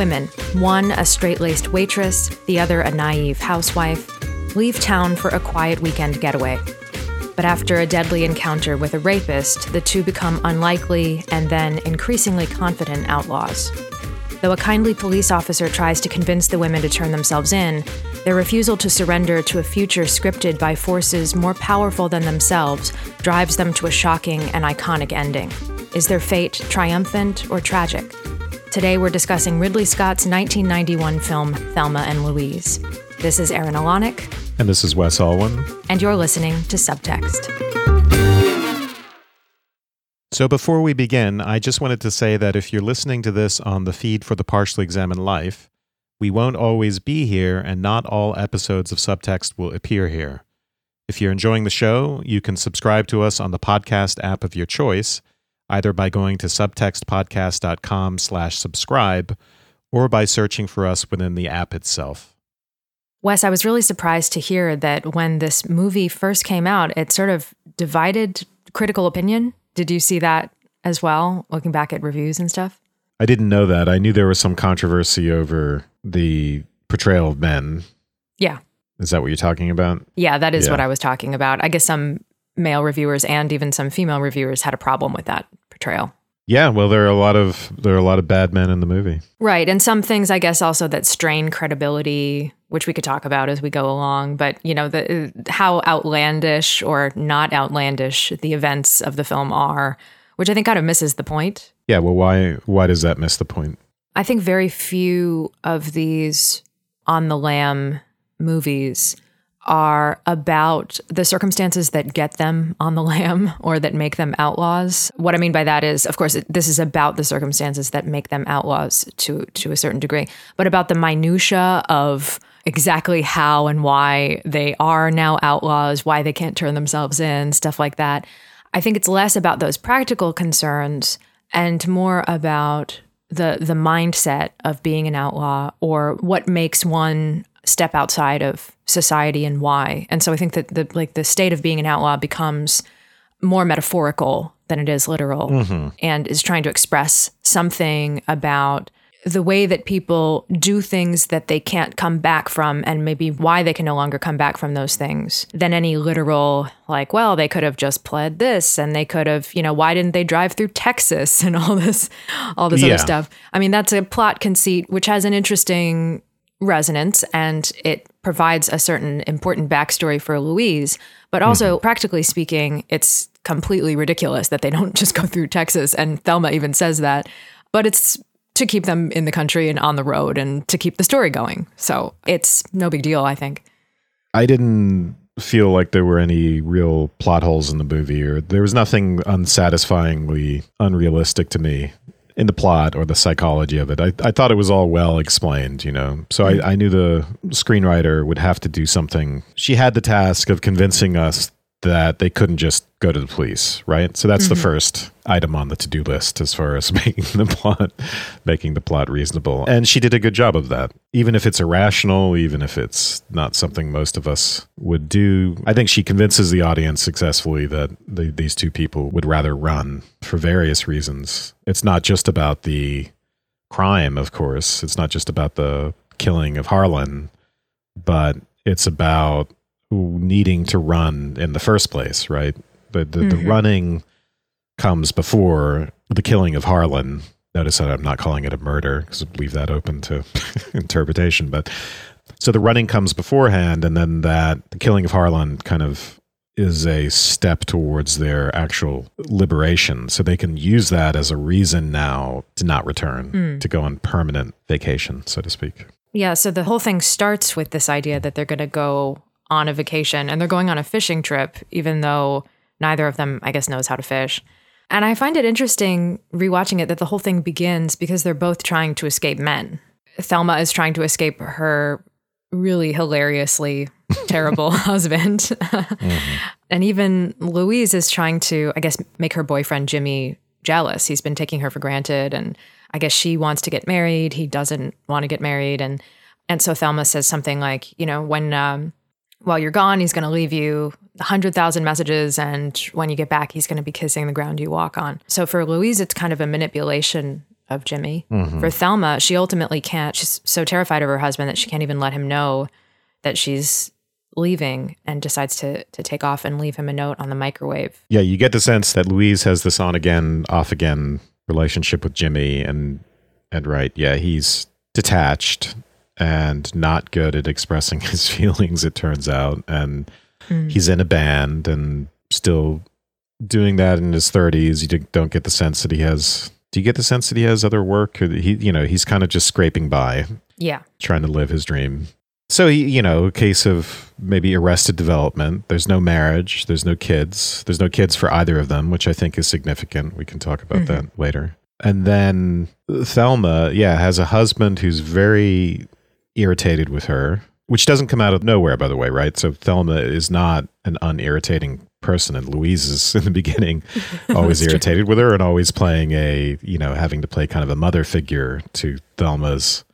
women, one a straight laced waitress, the other a naive housewife, leave town for a quiet weekend getaway. But after a deadly encounter with a rapist, the two become unlikely and then increasingly confident outlaws. Though a kindly police officer tries to convince the women to turn themselves in, their refusal to surrender to a future scripted by forces more powerful than themselves drives them to a shocking and iconic ending. Is their fate triumphant or tragic? Today we're discussing Ridley Scott's 1991 film Thelma and Louise. This is Erin Alonic. And this is Wes Alwan. And you're listening to Subtext. So, before we begin, I just wanted to say that if you're listening to this on the feed for the Partially Examined Life, we won't always be here, and not all episodes of Subtext will appear here. If you're enjoying the show, you can subscribe to us on the podcast app of your choice, either by going to subtextpodcast.com slash subscribe or by searching for us within the app itself. Wes, I was really surprised to hear that when this movie first came out, it sort of divided critical opinion did you see that as well, looking back at reviews and stuff? I didn't know that. I knew there was some controversy over the portrayal of men. Yeah. Is that what you're talking about? Yeah, that is yeah. what I was talking about. I guess some male reviewers and even some female reviewers had a problem with that portrayal. Yeah, well, there are a lot of there are a lot of bad men in the movie, right? And some things, I guess, also that strain credibility, which we could talk about as we go along. But you know, the how outlandish or not outlandish the events of the film are, which I think kind of misses the point. Yeah, well, why why does that miss the point? I think very few of these on the lam movies are about the circumstances that get them on the lam or that make them outlaws. What I mean by that is, of course, this is about the circumstances that make them outlaws to to a certain degree, but about the minutia of exactly how and why they are now outlaws, why they can't turn themselves in, stuff like that. I think it's less about those practical concerns and more about the the mindset of being an outlaw or what makes one step outside of society and why. And so I think that the like the state of being an outlaw becomes more metaphorical than it is literal mm-hmm. and is trying to express something about the way that people do things that they can't come back from and maybe why they can no longer come back from those things than any literal like well they could have just pled this and they could have you know why didn't they drive through texas and all this all this yeah. other stuff i mean that's a plot conceit which has an interesting resonance and it provides a certain important backstory for Louise. But also, mm-hmm. practically speaking, it's completely ridiculous that they don't just go through Texas. And Thelma even says that. But it's to keep them in the country and on the road and to keep the story going. So it's no big deal, I think. I didn't feel like there were any real plot holes in the movie or there was nothing unsatisfyingly unrealistic to me in the plot or the psychology of it. I, I thought it was all well explained, you know. So I, I knew the screenwriter would have to do something. She had the task of convincing us that they couldn't just go to the police, right? So that's mm-hmm. the first item on the to-do list as far as making the plot making the plot reasonable. And she did a good job of that. Even if it's irrational, even if it's not something most of us would do, I think she convinces the audience successfully that the, these two people would rather run for various reasons. It's not just about the crime, of course. It's not just about the killing of Harlan, but it's about needing to run in the first place, right? The the, mm-hmm. the running comes before the killing of Harlan. Notice that I'm not calling it a murder because I leave that open to interpretation. But so the running comes beforehand, and then that the killing of Harlan kind of is a step towards their actual liberation. So they can use that as a reason now to not return, mm. to go on permanent vacation, so to speak. Yeah. So the whole thing starts with this idea that they're going to go on a vacation and they're going on a fishing trip, even though neither of them, I guess, knows how to fish. And I find it interesting rewatching it that the whole thing begins because they're both trying to escape men. Thelma is trying to escape her really hilariously terrible husband. mm-hmm. And even Louise is trying to, I guess, make her boyfriend Jimmy jealous. He's been taking her for granted and I guess she wants to get married, he doesn't want to get married and and so Thelma says something like, you know, when um, while you're gone, he's going to leave you 100,000 messages. And when you get back, he's going to be kissing the ground you walk on. So for Louise, it's kind of a manipulation of Jimmy. Mm-hmm. For Thelma, she ultimately can't. She's so terrified of her husband that she can't even let him know that she's leaving and decides to to take off and leave him a note on the microwave. Yeah, you get the sense that Louise has this on again, off again relationship with Jimmy, and and right, yeah, he's detached and not good at expressing his feelings. It turns out, and hmm. he's in a band and still doing that in his thirties. You don't get the sense that he has. Do you get the sense that he has other work? Or he, you know, he's kind of just scraping by, Yeah. trying to live his dream. So he, you know, a case of maybe arrested development. There's no marriage. There's no kids. There's no kids for either of them, which I think is significant. We can talk about mm-hmm. that later. And then Thelma, yeah, has a husband who's very irritated with her, which doesn't come out of nowhere, by the way, right? So Thelma is not an unirritating person, and Louise is in the beginning always irritated with her and always playing a, you know, having to play kind of a mother figure to Thelma's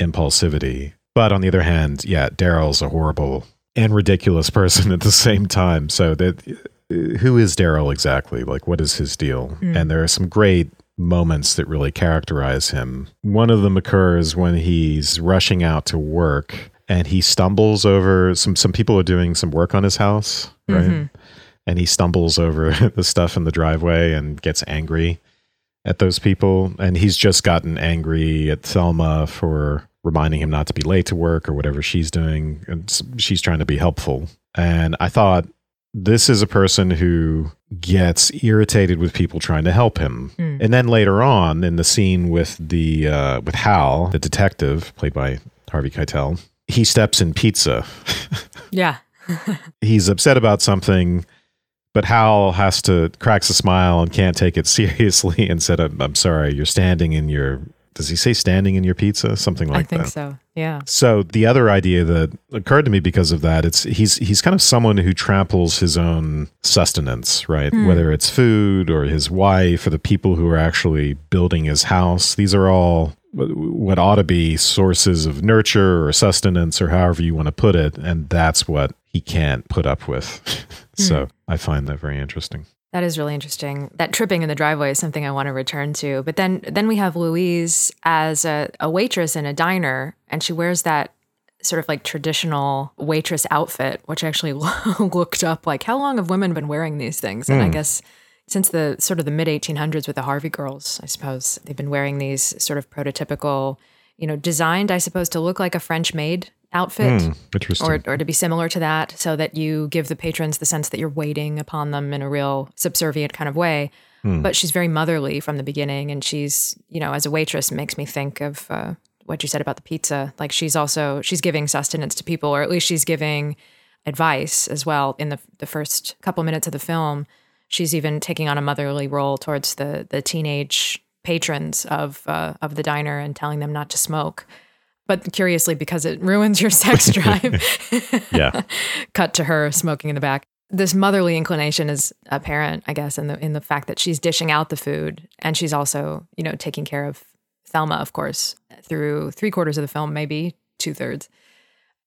impulsivity. But on the other hand, yeah, Daryl's a horrible and ridiculous person at the same time. So that uh, who is Daryl exactly? Like, what is his deal? Hmm. And there are some great moments that really characterize him. One of them occurs when he's rushing out to work and he stumbles over some some people are doing some work on his house, right? Mm-hmm. And he stumbles over the stuff in the driveway and gets angry at those people. And he's just gotten angry at Thelma for reminding him not to be late to work or whatever she's doing. And she's trying to be helpful. And I thought this is a person who gets irritated with people trying to help him. And then later on in the scene with the uh, with Hal, the detective played by Harvey Keitel, he steps in pizza. Yeah. He's upset about something, but Hal has to cracks a smile and can't take it seriously and said, "I'm, I'm sorry, you're standing in your." Does he say standing in your pizza? Something like that. I think that. so. Yeah. So the other idea that occurred to me because of that, it's he's he's kind of someone who tramples his own sustenance, right? Hmm. Whether it's food or his wife or the people who are actually building his house. These are all what ought to be sources of nurture or sustenance or however you want to put it, and that's what he can't put up with. so hmm. I find that very interesting. That is really interesting. That tripping in the driveway is something I want to return to. But then then we have Louise as a, a waitress in a diner, and she wears that sort of like traditional waitress outfit, which I actually looked up like how long have women been wearing these things? And I hmm. guess since the sort of the mid 1800s with the Harvey girls, I suppose they've been wearing these sort of prototypical, you know, designed, I suppose, to look like a French maid outfit Interesting. or, or to be similar to that so that you give the patrons the sense that you're waiting upon them in a real subservient kind of way. But she's very motherly from the beginning and she's you know as a waitress makes me think of uh, what you said about the pizza. Like she's also she's giving sustenance to people or at least she's giving advice as well in the, the first couple minutes of the film. She's even taking on a motherly role towards the the teenage patrons of uh, of the diner and telling them not to smoke but curiously because it ruins your sex drive yeah. cut to her smoking in the back. This motherly inclination is apparent, I guess, in the in the fact that she's dishing out the food and she's also, you know, taking care of Thelma, of course, through three quarters of the film, maybe two thirds.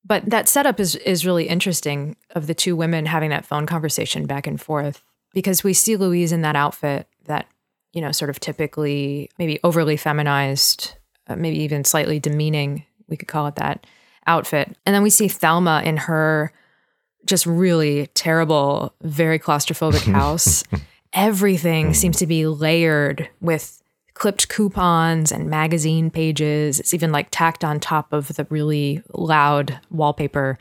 But that setup is is really interesting of the two women having that phone conversation back and forth because we see Louise in that outfit that you know sort of typically maybe overly feminized, uh, maybe even slightly demeaning, we could call it that outfit, and then we see Thelma in her just really terrible, very claustrophobic house. Everything seems to be layered with clipped coupons and magazine pages. It's even like tacked on top of the really loud wallpaper.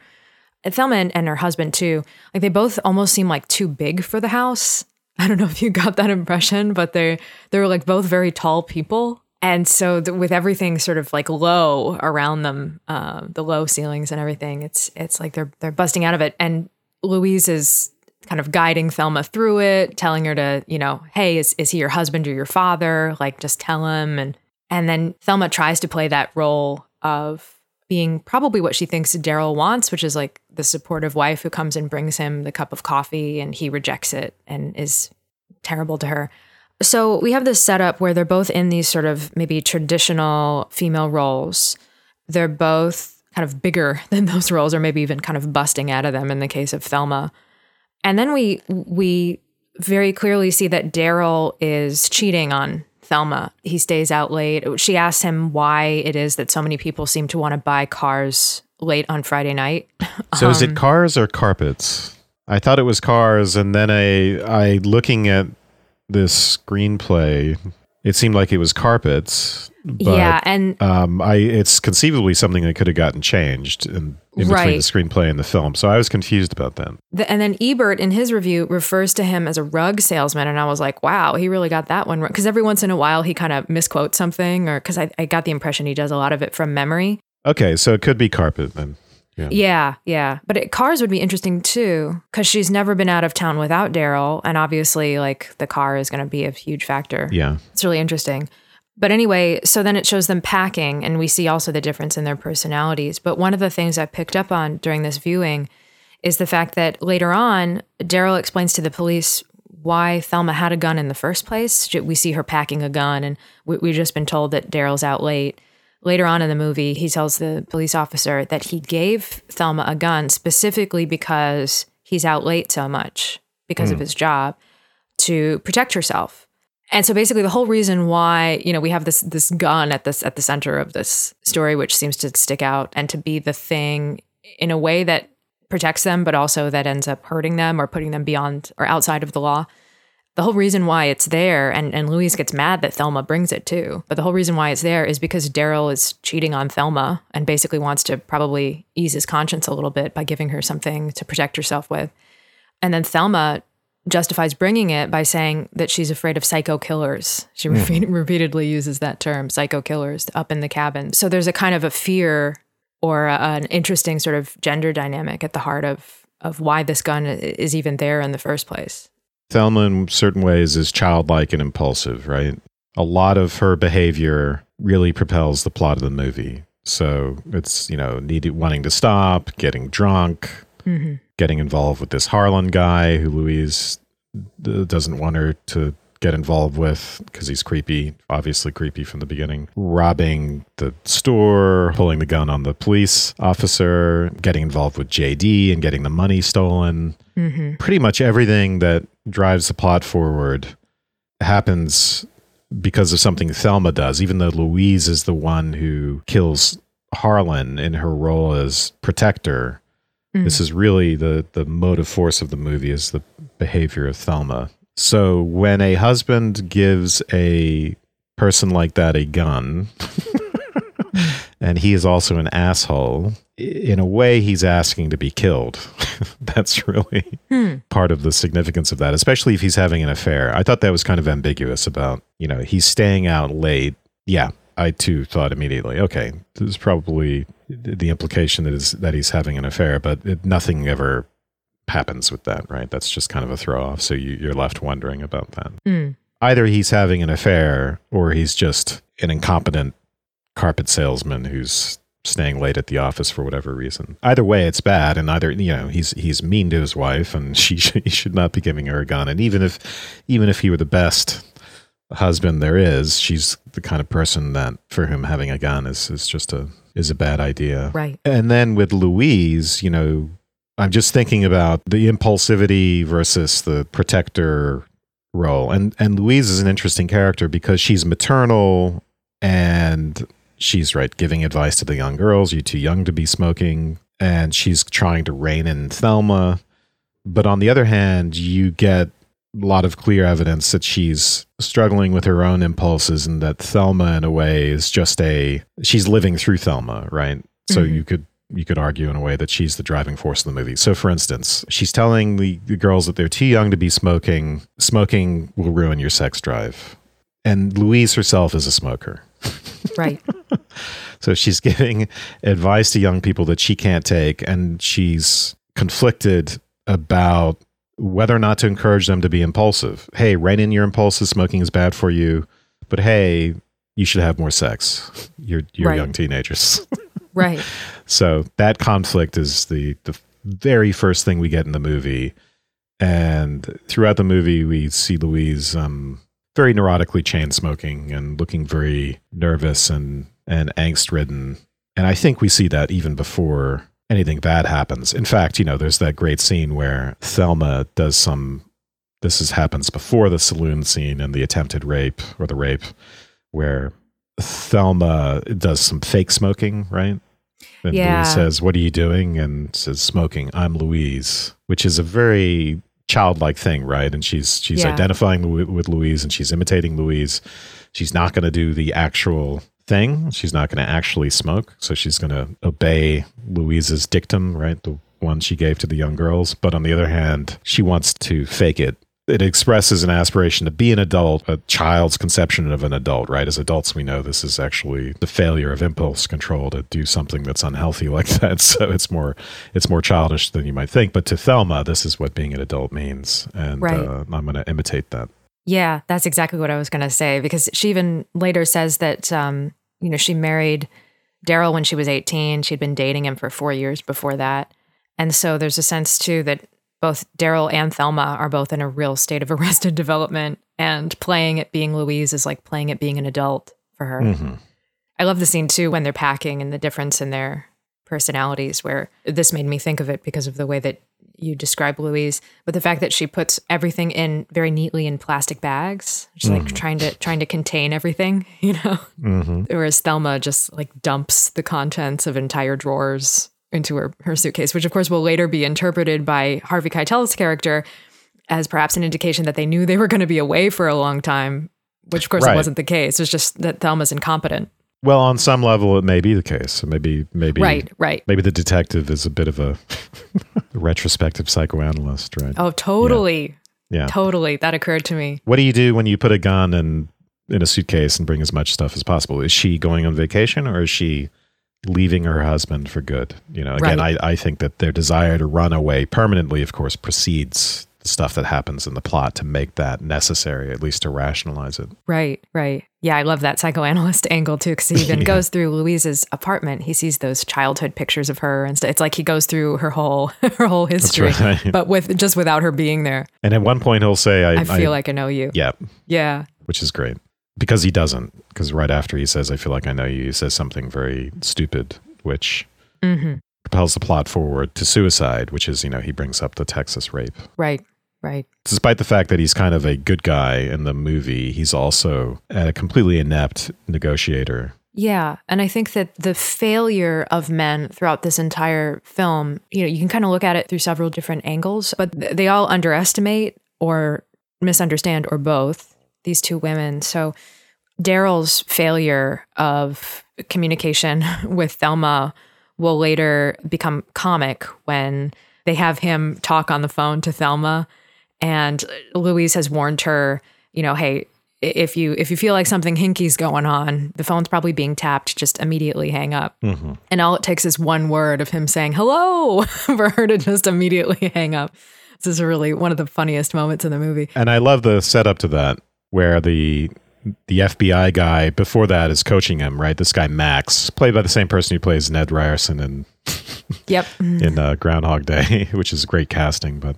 And Thelma and, and her husband too, like they both almost seem like too big for the house. I don't know if you got that impression, but they they're like both very tall people. And so th- with everything sort of like low around them, uh, the low ceilings and everything, it's it's like they're they're busting out of it. And Louise is kind of guiding Thelma through it, telling her to, you know, hey, is is he your husband or your father? Like just tell him. And and then Thelma tries to play that role of being probably what she thinks Daryl wants, which is like the supportive wife who comes and brings him the cup of coffee and he rejects it and is terrible to her. So we have this setup where they're both in these sort of maybe traditional female roles. They're both kind of bigger than those roles, or maybe even kind of busting out of them in the case of Thelma. And then we we very clearly see that Daryl is cheating on Thelma. He stays out late. She asks him why it is that so many people seem to want to buy cars late on Friday night. So is it um, cars or carpets? I thought it was cars, and then I, I looking at this screenplay, it seemed like it was carpets. But, yeah, and um, I it's conceivably something that could have gotten changed in, in between Right. the screenplay and the film. So I was confused about that. The, and then Ebert in his review refers to him as a rug salesman, and I was like, "Wow, he really got that one right." Because every once in a while he kind of misquotes something, or because I, I got the impression he does a lot of it from memory. Okay, so it could be carpet then. Yeah, yeah, but it, cars would be interesting too, because she's never been out of town without Daryl, and obviously, like the car is going to be a huge factor. Yeah. It's really interesting. But anyway, so then it shows them packing, and we see also the difference in their personalities. But one of the things I picked up on during this viewing is the fact that later on, Daryl explains to the police why Thelma had a gun in the first place. We see her packing a gun, and we, we've just been told that Daryl's out late. Later on in the movie, he tells the police officer that he gave Thelma a gun specifically because he's out late so much because of hmm. his job to protect herself. And so basically the whole reason why, you know, we have this this gun at this at the center of this story which seems to stick out and to be the thing in a way that protects them but also that ends up hurting them or putting them beyond or outside of the law. The whole reason why it's there and and Louise gets mad that Thelma brings it too. But the whole reason why it's there is because Daryl is cheating on Thelma and basically wants to probably ease his conscience a little bit by giving her something to protect herself with. And then Thelma justifies bringing it by saying that she's afraid of psycho killers. She hmm. repeat- repeatedly uses that term, psycho killers, up in the cabin. So there's a kind of a fear or a, an interesting sort of gender dynamic at the heart of of why this gun is even there in the first place. Thelma, in certain ways, is childlike and impulsive, right? A lot of her behavior really propels the plot of the movie. So it's, you know, needing, wanting to stop, getting drunk, mm-hmm. getting involved with this Harlan guy who Louise uh, doesn't want her to get involved with because he's creepy, obviously creepy from the beginning. Robbing the store, pulling the gun on the police officer, getting involved with JD and getting the money stolen. Mm-hmm. Pretty much everything that drives the plot forward happens because of something Thelma does, even though Louise is the one who kills Harlan in her role as protector. This mm-hmm. is really the the motive force of the movie is the behavior of Thelma. So when a husband gives a person like that a gun, and he is also an asshole, in a way he's asking to be killed. That's really hmm. part of the significance of that, especially if he's having an affair. I thought that was kind of ambiguous about, you know, he's staying out late. Yeah, I too thought immediately, okay, this is probably the implication that is that he's having an affair, but it, nothing ever happens with that, right? That's just kind of a throw off. So you, you're left wondering about that. Mm. Either he's having an affair or he's just an incompetent carpet salesman who's staying late at the office for whatever reason. Either way, it's bad, and either you know he's he's mean to his wife, and she should, he should not be giving her a gun. And even if even if he were the best husband there is, she's the kind of person that for whom having a gun is is just a is a bad idea. Right. And then with Louise, you know, I'm just thinking about the impulsivity versus the protector role. And and Louise is an interesting character because she's maternal and she's right giving advice to the young girls, you're too young to be smoking, and she's trying to rein in Thelma. But on the other hand, you get a lot of clear evidence that she's struggling with her own impulses and that Thelma in a way is just a she's living through Thelma, right? So Mhm. you could you could argue in a way that she's the driving force of the movie. So for instance, she's telling the, the girls that they're too young to be smoking. Smoking will ruin your sex drive. And Louise herself is a smoker. Right. So she's giving advice to young people that she can't take, and she's conflicted about whether or not to encourage them to be impulsive. Hey, rein in your impulses. Smoking is bad for you, but hey, you should have more sex. You're you're Right. young teenagers. right. so that conflict is the the very first thing we get in the movie, and throughout the movie we see Louise um, very neurotically chain smoking and looking very nervous and and angst ridden. And I think we see that even before anything bad happens. In fact, you know, there's that great scene where Thelma does some this is happens before the saloon scene and the attempted rape or the rape, where Thelma does some fake smoking, right? And Yeah. Louise says, "What are you doing?" and says, "Smoking." I'm Louise, which is a very childlike thing, right? And she's she's Yeah. identifying with Louise and she's imitating Louise. She's not going to do the actual thing. She's not going to actually smoke. So she's going to obey Louise's dictum, right? The one she gave to the young girls. But on the other hand, she wants to fake it. It expresses an aspiration to be an adult, a child's conception of an adult, right? As adults, we know this is actually the failure of impulse control to do something that's unhealthy like that. So it's more, it's more childish than you might think. But to Thelma, this is what being an adult means, and Right. uh, I'm going to imitate that. Yeah, that's exactly what I was going to say because she even later says that um, you know she married Daryl when she was 18. She'd been dating him for 4 years before that. And so there's a sense too that both Daryl and Thelma are both in a real state of arrested development and playing at being Louise is like playing at being an adult for her. Mhm. I love the scene too when they're packing and the difference in their personalities, where this made me think of it because of the way that you describe Louise, but the fact that she puts everything in very neatly in plastic bags. She's like trying to trying to contain everything, you know. Mhm. Whereas Thelma just like dumps the contents of entire drawers into her, her suitcase, which of course will later be interpreted by Harvey Keitel's character as perhaps an indication that they knew they were going to be away for a long time, which of course Right. it wasn't the case. It's just that Thelma's incompetent. Well, on some level, it may be the case. Maybe, maybe, Right, right. Maybe the detective is a bit of a retrospective psychoanalyst, right? Oh, totally. yeah. Totally. That occurred to me. What do you do when you put a gun in in a suitcase and bring as much stuff as possible? Is she going on vacation or is she leaving her husband for good? You know, again, Right. I, I think that their desire to run away permanently, of course, precedes the stuff that happens in the plot to make that necessary, at least to rationalize it. Right, right. Yeah, I love that psychoanalyst angle too, because he even Yeah. goes through Louise's apartment. He sees those childhood pictures of her and stuff. It's like he goes through her whole her whole history, right. but with just without her being there. And at one point, he'll say, "I, I feel like I know you. yeah." Yeah, which is great because he doesn't. Because right after he says, "I feel like I know you," he says something very stupid, which hmm propels the plot forward to suicide, which is you know he brings up the Texas rape. right, right. Despite the fact that he's kind of a good guy in the movie, he's also a completely inept negotiator. Yeah, and I think that the failure of men throughout this entire film, you know, you can kind of look at it through several different angles, but they all underestimate or misunderstand or both these two women. So Daryl's failure of communication with Thelma will later become comic when they have him talk on the phone to Thelma and Louise has warned her, you know, hey, if you if you feel like something hinky's going on, the phone's probably being tapped, just immediately hang up. Mm-hmm. And all it takes is one word of him saying hello for her to just immediately hang up. This is really one of the funniest moments in the movie. And I love the setup to that, where the the FBI guy before that is coaching him. Right, this guy Max, played by the same person who plays Ned Ryerson in Yep. in uh, Groundhog Day, which is great casting. But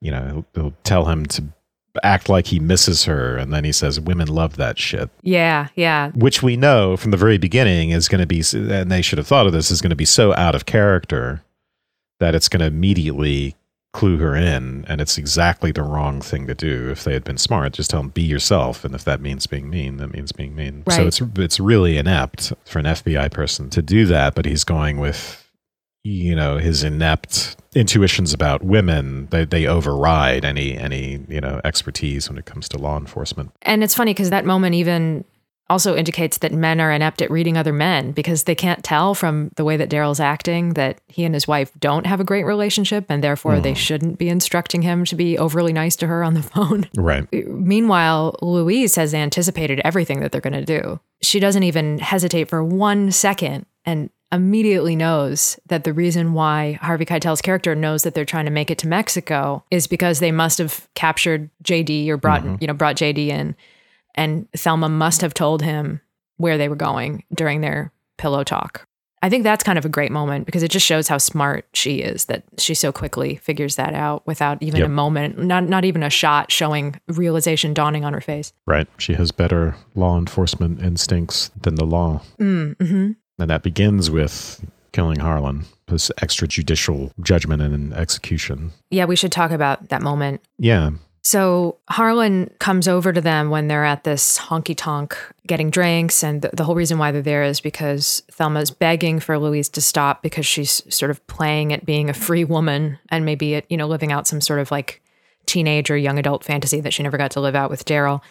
you know, he'll, he'll tell him to act like he misses her, and then he says, "Women love that shit," Yeah, yeah. which we know from the very beginning is going to be, and they should have thought of this, is going to be so out of character that it's going to immediately clue her in, and it's exactly the wrong thing to do. If they had been smart, just tell them be yourself, and if that means being mean, that means being mean. So it's it's really inept for an FBI person to do that, but he's going with you know his inept intuitions about women they, they override any any you know expertise when it comes to law enforcement And it's funny because that moment even also indicates that men are inept at reading other men because they can't tell from the way that Daryl's acting that he and his wife don't have a great relationship and therefore they mm. shouldn't be instructing him to be overly nice to her on the phone. right Meanwhile, Louise has anticipated everything that they're going to do. She doesn't even hesitate for one second and immediately knows that the reason why Harvey Keitel's character knows that they're trying to make it to Mexico is because they must have captured JD or brought, mm-hmm. you know, brought JD in and Thelma must have told him where they were going during their pillow talk. I think that's kind of a great moment because it just shows how smart she is that she so quickly figures that out without even Yep. a moment, not not even a shot showing realization dawning on her face. right she has better law enforcement instincts than the law Mm-hmm. and that begins with killing harlan this extrajudicial judgment and execution Yeah, we should talk about that moment. yeah So Harlan comes over to them when they're at this honky tonk getting drinks. And the, the, whole reason why they're there is because Thelma's begging for Louise to stop because she's sort of playing at being a free woman and maybe at, you know, living out some sort of like teenage or young adult fantasy that she never got to live out with Daryl.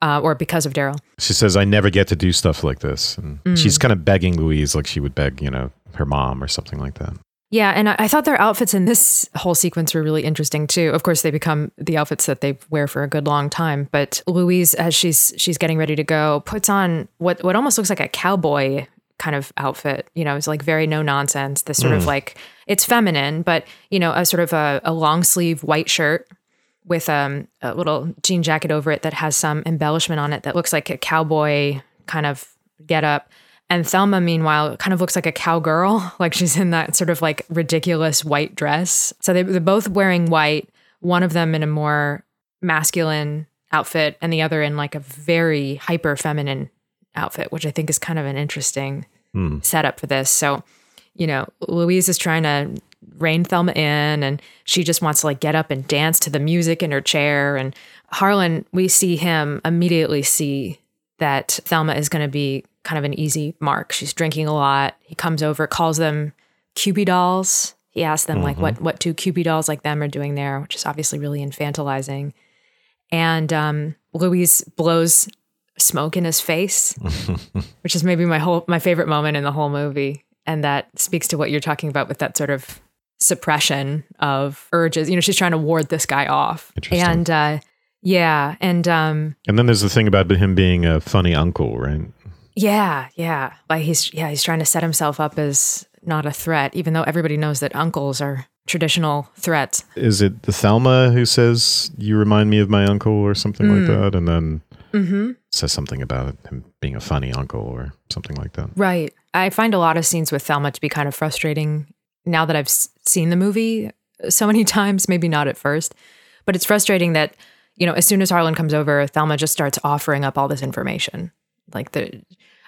Uh, or because of Daryl. She says, I never get to do stuff like this. And mm. she's kind of begging Louise like she would beg, you know, her mom or something like that. Yeah, and I thought their outfits in this whole sequence were really interesting too. Of course, they become the outfits that they wear for a good long time. But Louise, as she's she's getting ready to go, puts on what what almost looks like a cowboy kind of outfit. You know, it's like very no nonsense. This sort mm. of like it's feminine, but you know, a sort of a, a long sleeve white shirt with um, a little jean jacket over it that has some embellishment on it that looks like a cowboy kind of get up and Thelma, meanwhile, kind of looks like a cowgirl, like she's in that sort of like ridiculous white dress. So they, they're both wearing white, one of them in a more masculine outfit, and the other in like a very hyper feminine outfit, which I think is kind of an interesting hmm. setup for this. So, you know, Louise is trying to rein Thelma in, and she just wants to like get up and dance to the music in her chair. And Harlan, we see him immediately see that Thelma is going to be kind of an easy mark. She's drinking a lot. He comes over, calls them Kewpie dolls. He asks them mm-hmm. like what what two Kewpie dolls like them are doing there, which is obviously really infantilizing. And um, Louise blows smoke in his face, which is maybe my whole my favorite moment in the whole movie. And that speaks to what you're talking about with that sort of suppression of urges. You know, she's trying to ward this guy off. And uh, yeah, and um, and then there's the thing about him being a funny uncle, right? Yeah, yeah. Like he's yeah, he's trying to set himself up as not a threat, even though everybody knows that uncles are traditional threats. Is it the Thelma who says you remind me of my uncle or something mm. like that, and then mm-hmm. says something about him being a funny uncle or something like that? Right. I find a lot of scenes with Thelma to be kind of frustrating now that I've seen the movie so many times. Maybe not at first, but it's frustrating that you know as soon as Harlan comes over, Thelma just starts offering up all this information like the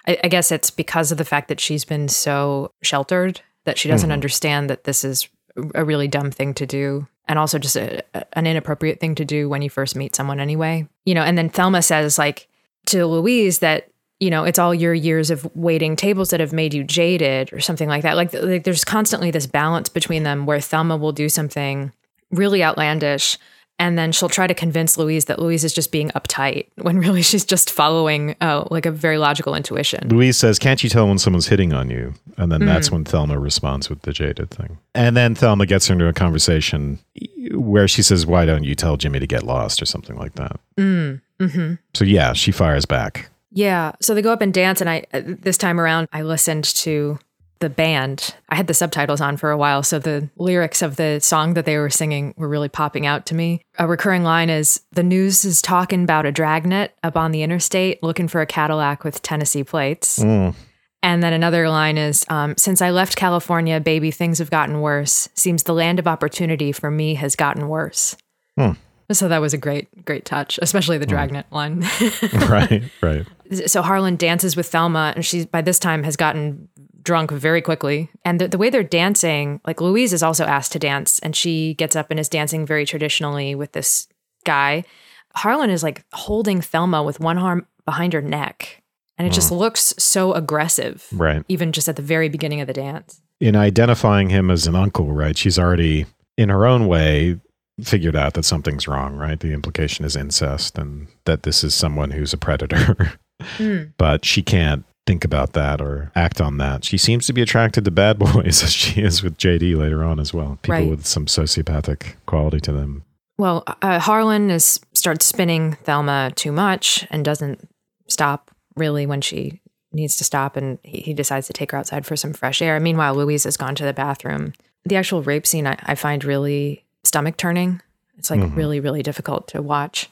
I, I, guess it's because of the fact that she's been so sheltered that she doesn't mm-hmm. understand that this is a really dumb thing to do and also just a, an inappropriate thing to do when you first meet someone anyway you know and then thelma says like to louise that you know it's all your years of waiting tables that have made you jaded or something like that like, like there's constantly this balance between them where thelma will do something really outlandish and then she'll try to convince Louise that Louise is just being uptight when really she's just following uh, like a very logical intuition. Louise says, Can't you tell when someone's hitting on you? And then mm. that's when Thelma responds with the jaded thing. And then Thelma gets her into a conversation where she says, Why don't you tell Jimmy to get lost or something like that? Mm. Mm-hmm. So, yeah, she fires back. Yeah. So they go up and dance. And I, uh, this time around, I listened to the band. I had the subtitles on for a while, so the lyrics of the song that they were singing were really popping out to me. A recurring line is The news is talking about a dragnet up on the interstate looking for a Cadillac with Tennessee plates. Mm. And then another line is um, Since I left California, baby, things have gotten worse. Seems the land of opportunity for me has gotten worse. Hmm. So that was a great, great touch, especially the hmm. dragnet mm. line. right, right. So Harlan dances with Thelma, and she by this time has gotten drunk very quickly. And the, the, way they're dancing, like Louise is also asked to dance, and she gets up and is dancing very traditionally with this guy. Harlan is like holding Thelma with one arm behind her neck. And it mm. just looks so aggressive. Right. Even just at the very beginning of the dance. In identifying him as an uncle, right? She's already, in her own way, figured out that something's wrong, right? The implication is incest and that this is someone who's a predator. mm. But she can't think about that or act on that. She seems to be attracted to bad boys as she is with JD later on as well. People right. with some sociopathic quality to them. Well, uh, Harlan is starts spinning Thelma too much and doesn't stop really when she needs to stop and he, he decides to take her outside for some fresh air. Meanwhile, Louise has gone to the bathroom. The actual rape scene I, I find really stomach turning. It's like mm-hmm. really, really difficult to watch.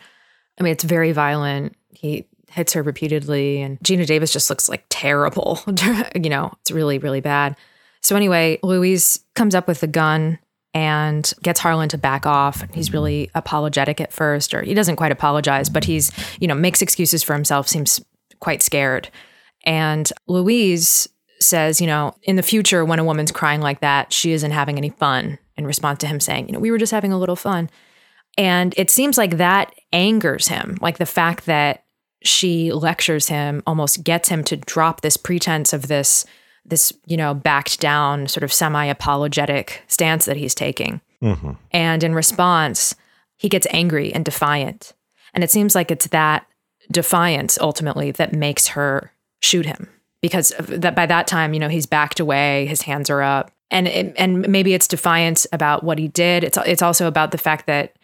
I mean, it's very violent. He hits her repeatedly, and Geena Davis just looks like terrible. you know, it's really, really bad. So, anyway, Louise comes up with the gun and gets Harlan to back off. He's really apologetic at first, or he doesn't quite apologize, but he's, you know, makes excuses for himself, seems quite scared. And Louise says, you know, in the future, when a woman's crying like that, she isn't having any fun in response to him saying, you know, we were just having a little fun. And it seems like that angers him, like the fact that she lectures him almost gets him to drop this pretense of this this you know backed down sort of semi apologetic stance that he's taking. Mm-hmm. and in response he gets angry and defiant. And it seems like it's that defiance ultimately that makes her shoot him. Because that by that time you know he's backed away his hands are up. And it, and maybe it's defiance about what he did. It's it's also about the fact that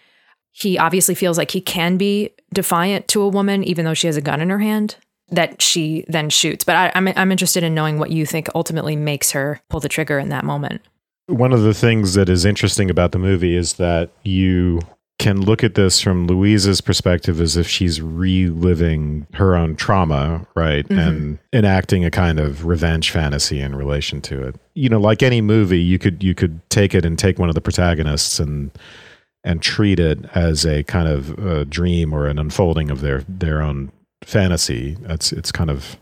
he obviously feels like he can be defiant to a woman even though she has a gun in her hand that she then shoots but I, I'm, I'm interested in knowing what you think ultimately makes her pull the trigger in that moment One of the things that is interesting about the movie is that you can look at this from Louise's perspective as if she's reliving her own trauma, right? Mm-hmm. And enacting a kind of revenge fantasy in relation to it. You know, like any movie, you could you could take it and take one of the protagonists and and treat it as a kind of uh dream or an unfolding of their their own fantasy. It's it's kind of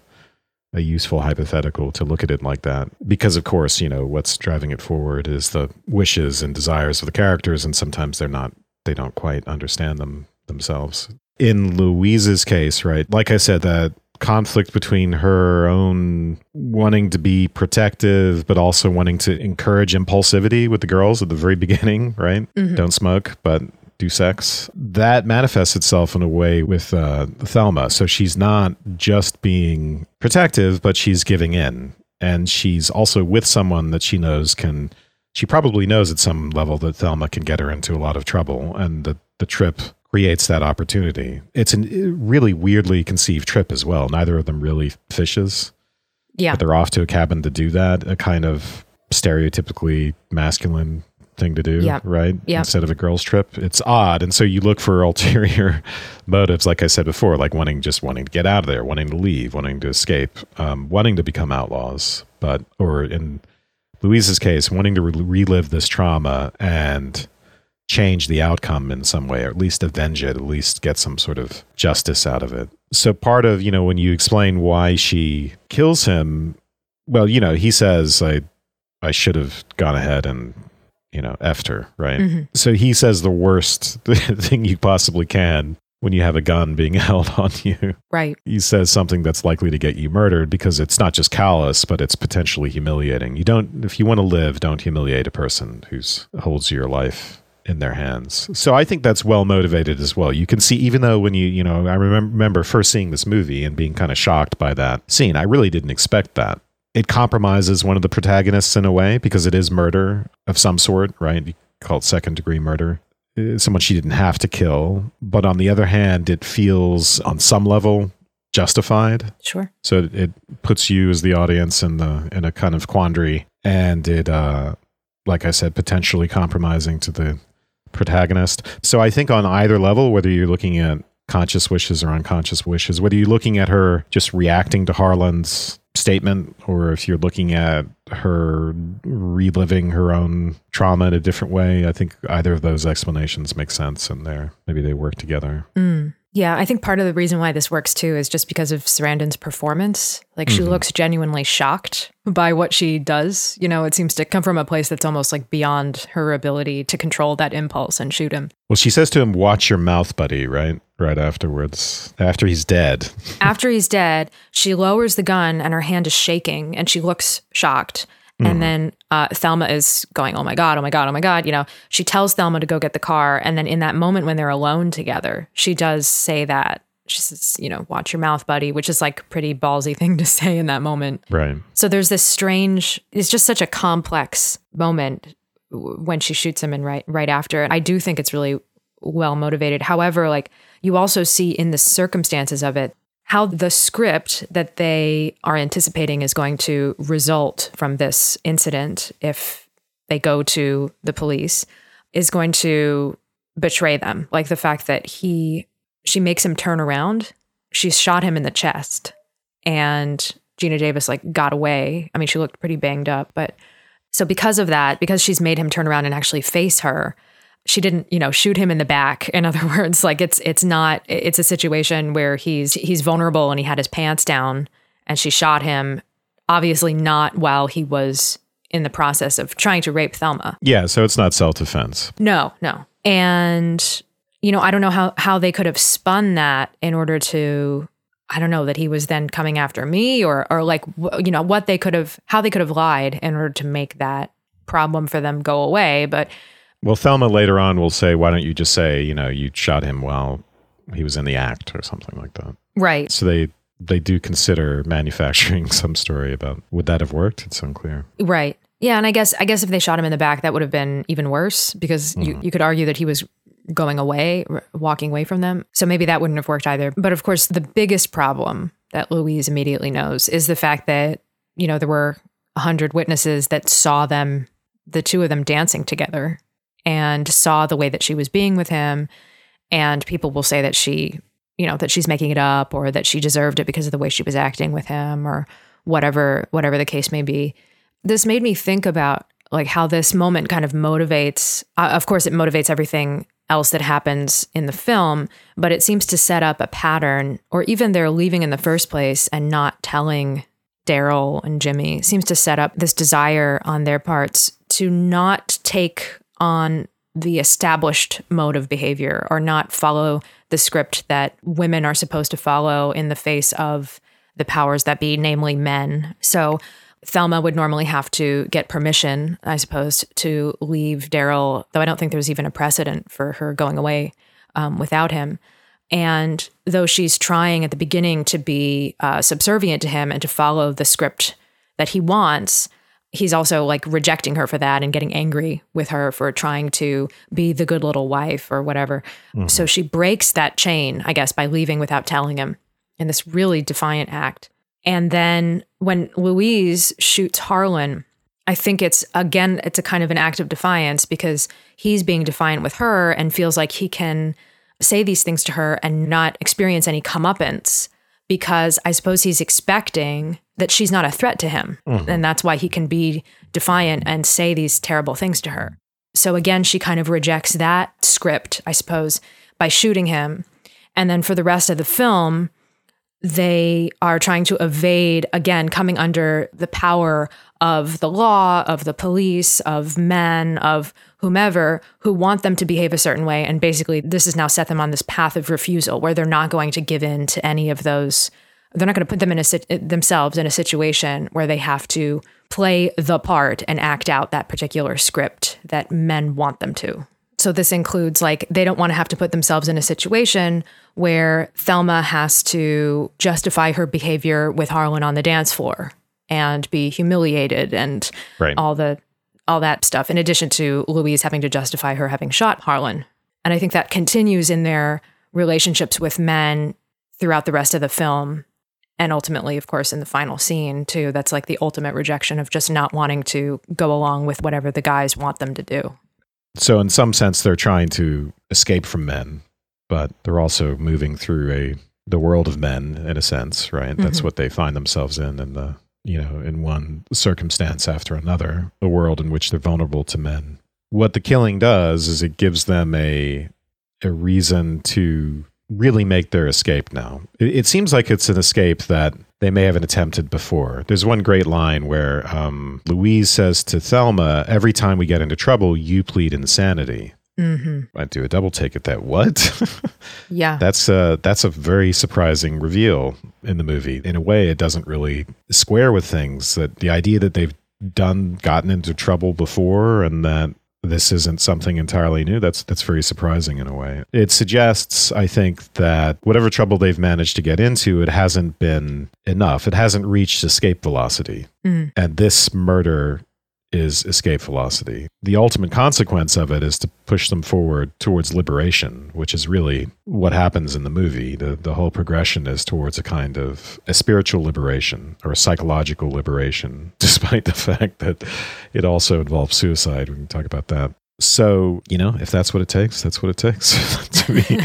a useful hypothetical to look at it like that because of course you know what's driving it forward is the wishes and desires of the characters and sometimes they're not they don't quite understand them themselves in louise's case right like i said that conflict between her own wanting to be protective but also wanting to encourage impulsivity with the girls at the very beginning right? Don't smoke but do sex. That manifests itself in a way with uh, thelma. So she's not just being protective but she's giving in. And she's also with someone that she knows can she probably knows at some level that thelma can get her into a lot of trouble and the, the trip creates that opportunity. It's a really weirdly conceived trip as well. Neither of them really fishes yeah. but they're off to a cabin to do that a kind of stereotypically masculine thing to do Yeah. right? Yeah. instead of a girls trip. It's odd. And so you look for ulterior motives like i said before like wanting just wanting to get out of there wanting to leave wanting to escape um, wanting to become outlaws but or in louise's case wanting to re- relive this trauma and change the outcome in some way or at least avenge it at least get some sort of justice out of it. So part of you know when you explain why she kills him well you know he says i i should have gone ahead and you know effed her right? Mhm. so he says the worst thing you possibly can when you have a gun being held on you. Right. He says something that's likely to get you murdered because it's not just callous but it's potentially humiliating. You don't if you want to live don't humiliate a person who's holds your life in their hands. So i think that's well motivated as well. You can see even though when you you know i remember, first seeing this movie and being kind of shocked by that scene i really didn't expect that. It compromises one of the protagonists in a way because it is murder of some sort right? You call it second degree murder. Uh, someone she didn't have to kill. But on the other hand it feels on some level justified. Sure. So it puts you as the audience in the in a kind of quandary and it uh like i said potentially compromising to the protagonist so i think on either level whether you're looking at conscious wishes or unconscious wishes whether you're looking at her just reacting to harlan's statement or if you're looking at her reliving her own trauma in a different way i think either of those explanations make sense and they're maybe they work together Mm. Yeah, I think part of the reason why this works too is just because of Sarandon's performance. Like she mm-hmm. looks genuinely shocked by what she does. You know, it seems to come from a place that's almost like beyond her ability to control that impulse and shoot him. well she says to him watch your mouth buddy right right afterwards after he's dead After he's dead, she lowers the gun and her hand is shaking and she looks shocked. And then uh, Thelma is going, Oh my God, oh my God, oh my God. You know, she tells Thelma to go get the car. And then in that moment when they're alone together, she does say that. She says, You know, watch your mouth, buddy, which is like a pretty ballsy thing to say in that moment. right So there's this strange, it's just such a complex moment when she shoots him and right right after. And I do think it's really well motivated. However, like you also see in the circumstances of it how the script that they are anticipating is going to result from this incident if they go to the police is going to betray them. Like the fact that he she makes him turn around. She shot him in the chest and Geena Davis like got away. I mean, she looked pretty banged up, but so because of that, because she's made him turn around and actually face her, she didn't, you know, shoot him in the back. In other words, like it's it's not it's a situation where he's he's vulnerable and he had his pants down and she shot him obviously not while he was in the process of trying to rape Thelma. Yeah, so it's not self defense. No, no. And you know, I don't know how how they could have spun that in order to I don't know that he was then coming after me or or like you know what they could have how they could have lied in order to make that problem for them go away, but well, Thelma later on will say, "Why don't you just say, you know, you shot him while he was in the act or something like that?" Right. So they they do consider manufacturing some story about would that have worked? It's unclear. Right. Yeah, and I guess I guess if they shot him in the back, that would have been even worse because mm-hmm. you, you could argue that he was going away, walking away from them. So maybe that wouldn't have worked either. But of course, the biggest problem that Louise immediately knows is the fact that you know there were a hundred witnesses that saw them, the two of them dancing together, and saw the way that she was being with him. And people will say that she, you know, that she's making it up or that she deserved it because of the way she was acting with him or whatever, whatever the case may be. This made me think about like how this moment kind of motivates, uh, of course, it motivates everything else that happens in the film, but it seems to set up a pattern, or even they're leaving in the first place and not telling Daryl and Jimmy seems to set up this desire on their parts to not take on the established mode of behavior or not follow the script that women are supposed to follow in the face of the powers that be, namely men. So Thelma would normally have to get permission, I suppose, to leave Daryl, though I don't think there's even a precedent for her going away um, without him. And though she's trying at the beginning to be uh, subservient to him and to follow the script that he wants, he's also like rejecting her for that and getting angry with her for trying to be the good little wife or whatever. Mm-hmm. So she breaks that chain, I guess, by leaving without telling him in this really defiant act. And then when Louise shoots Harlan, I think it's again, it's a kind of an act of defiance because he's being defiant with her and feels like he can say these things to her and not experience any comeuppance because I suppose he's expecting that she's not a threat to him. Mm-hmm. And that's why he can be defiant and say these terrible things to her. So again, she kind of rejects that script, I suppose, by shooting him. And then for the rest of the film, they are trying to evade, again, coming under the power of the law, of the police, of men, of whomever who want them to behave a certain way. And basically, this has now set them on this path of refusal where they're not going to give in to any of those. They're not going to put them in a themselves in a situation where they have to play the part and act out that particular script that men want them to. So this includes like they don't want to have to put themselves in a situation where Thelma has to justify her behavior with Harlan on the dance floor and be humiliated and right. all the all that stuff, in addition to Louise having to justify her having shot Harlan. And I think that continues in their relationships with men throughout the rest of the film. And ultimately, of course, in the final scene, too. That's like the ultimate rejection of just not wanting to go along with whatever the guys want them to do. So, in some sense, they're trying to escape from men, but they're also moving through a the world of men in a sense, right? That's mm-hmm. what they find themselves in in the you know, in one circumstance after another, a world in which they're vulnerable to men. What the killing does is it gives them a a reason to really make their escape now. It, it seems like it's an escape that they may have attempted before. There's one great line where um, Louise says to Thelma, "Every time we get into trouble, you plead insanity." Mm-hmm. I do a double take at that. What? yeah, that's a that's a very surprising reveal in the movie. In a way, it doesn't really square with things. That the idea that they've done gotten into trouble before, and that this isn't something entirely new. That's that's very surprising in a way. It suggests, I think, that whatever trouble they've managed to get into, it hasn't been enough. It hasn't reached escape velocity, mm. and this murder is escape velocity. The ultimate consequence of it is to push them forward towards liberation, which is really what happens in the movie. The, the whole progression is towards a kind of a spiritual liberation or a psychological liberation, despite the fact that it also involves suicide. We can talk about that. So, you know, if that's what it takes, that's what it takes to be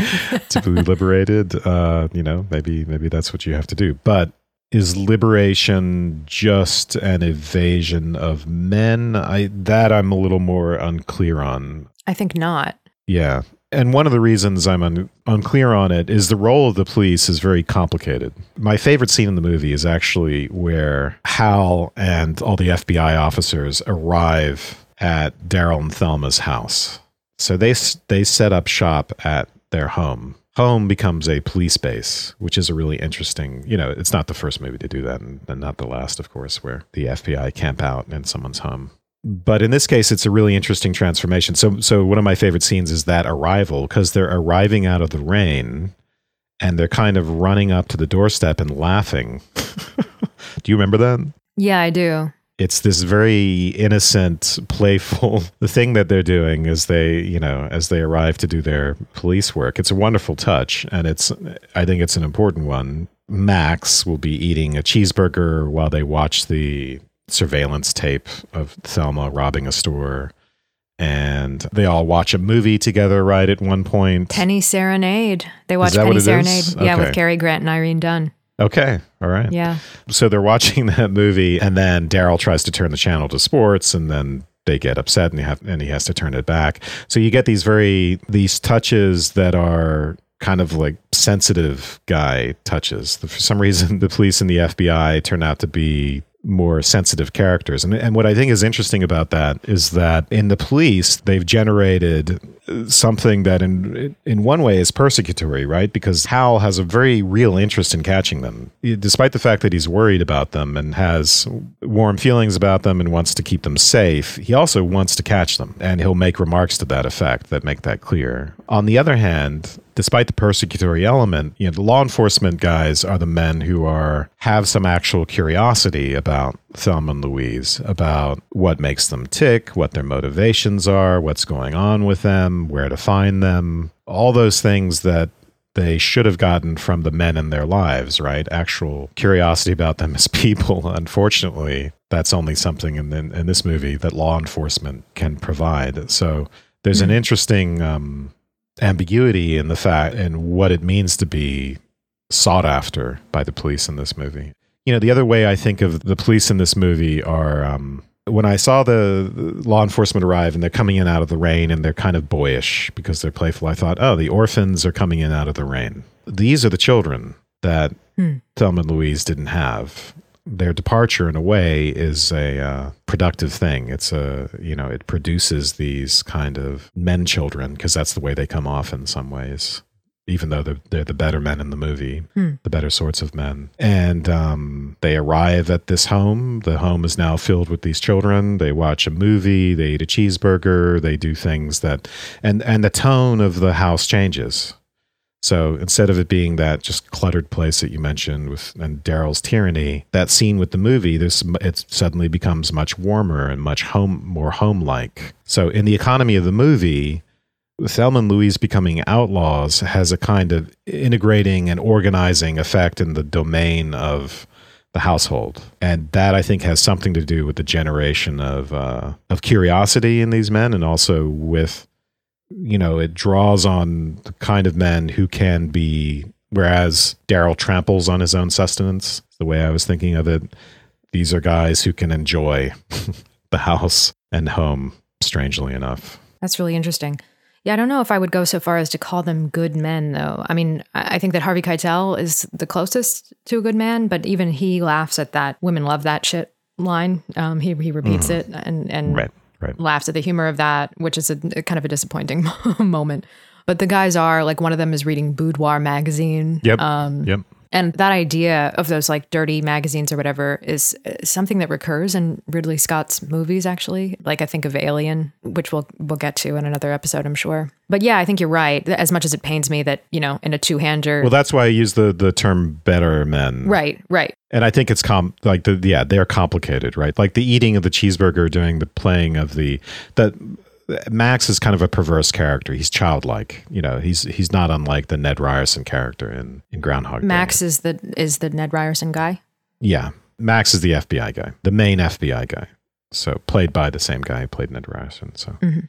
to be liberated. Uh, you know, maybe maybe that's what you have to do. But is liberation just an evasion of men? I that I'm a little more unclear on. I think not. Yeah. And one of the reasons I'm un- unclear on it is the role of the police is very complicated. My favorite scene in the movie is actually where Hal and all the FBI officers arrive at Daryl and Thelma's house. So they they set up shop at their home. Home becomes a police base, which is a really interesting, you know, it's not the first movie to do that, and, not the last, of course, where the FBI camp out in someone's home. But in this case, it's a really interesting transformation. So, so one of my favorite scenes is that arrival because they're arriving out of the rain and they're kind of running up to the doorstep and laughing. do you remember that? Yeah, I do it's this very innocent, playful the thing that they're doing as they, you know, as they arrive to do their police work. It's a wonderful touch, and it's I think it's an important one. Max will be eating a cheeseburger while they watch the surveillance tape of Thelma robbing a store. And they all watch a movie together, right? At one point, Penny Serenade. They watch Penny Serenade, yeah, with Cary Grant and Irene Dunne. Okay. All right. Yeah. So they're watching that movie, and then Daryl tries to turn the channel to sports, and then they get upset, and, have, and he has to turn it back. So you get these very these touches that are kind of like sensitive guy touches. For some reason, the police and the FBI turn out to be more sensitive characters. And, and what I think is interesting about that is that in the police, they've generated something that in in one way is persecutory, right? Because Hal has a very real interest in catching them, despite the fact that he's worried about them and has warm feelings about them and wants to keep them safe. He also wants to catch them, and he'll make remarks to that effect that make that clear. On the other hand, despite the persecutory element, you know, the law enforcement guys are the men who are have some actual curiosity about Thelma and Louise, about what makes them tick, what their motivations are, what's going on with them, where to find them, all those things that they should have gotten from the men in their lives, right? Actual curiosity about them as people. Unfortunately, that's only something in, in, in this movie that law enforcement can provide. So there's mm-hmm. an hmm. interesting um, ambiguity in the fact and what it means to be sought after by the police in this movie. You know, the other way I think of the police in this movie are um, when I saw the law enforcement arrive and they're coming in out of the rain and they're kind of boyish because they're playful, I thought, oh, the orphans are coming in out of the rain. These are the children that hmm. Thelma and Louise didn't have. Their departure, in a way, is a uh, productive thing. It's a, you know, it produces these kind of men children because that's the way they come off in some ways even though they're, they're the better men in the movie, hmm. the better sorts of men. And um, they arrive at this home. The home is now filled with these children. They watch a movie. They eat a cheeseburger. They do things that, and and the tone of the house changes. So instead of it being that just cluttered place that you mentioned with and Daryl's tyranny, that scene with the movie, this it suddenly becomes much warmer and much home more home like. So in the economy of the movie, Thelma and Louise becoming outlaws has a kind of integrating and organizing effect in the domain of the household, and that I think has something to do with the generation of uh, of curiosity in these men, and also with you know it draws on the kind of men who can be. Whereas Daryl tramples on his own sustenance, the way I was thinking of it, these are guys who can enjoy the house and home. Strangely enough, that's really interesting. Yeah, I don't know if I would go so far as to call them good men, though. I mean, I think that Harvey Keitel is the closest to a good man, but even he laughs at that "women love that shit" line. Um, he he repeats mm. it and and right, right. laughs at the humor of that, which is a, a kind of a disappointing moment. But the guys are like one of them is reading Boudoir magazine. Yep. Um, yep. And that idea of those like dirty magazines or whatever is uh, something that recurs in Ridley Scott's movies actually. Like I think of Alien, which we'll we'll get to in another episode, I'm sure. But yeah, I think you're right. As much as it pains me that, you know, in a two-hander Well, that's why I use the the term better men. Right, right. And I think it's com like the yeah, they're complicated, right? Like the eating of the cheeseburger, doing the playing of the that Max is kind of a perverse character. He's childlike. You know, he's he's not unlike the Ned Ryerson character in, in Groundhog Max Day. is the is the Ned Ryerson guy. Yeah, Max is the FBI guy, the main FBI guy. So played by the same guy who played Ned Ryerson. So mm-hmm.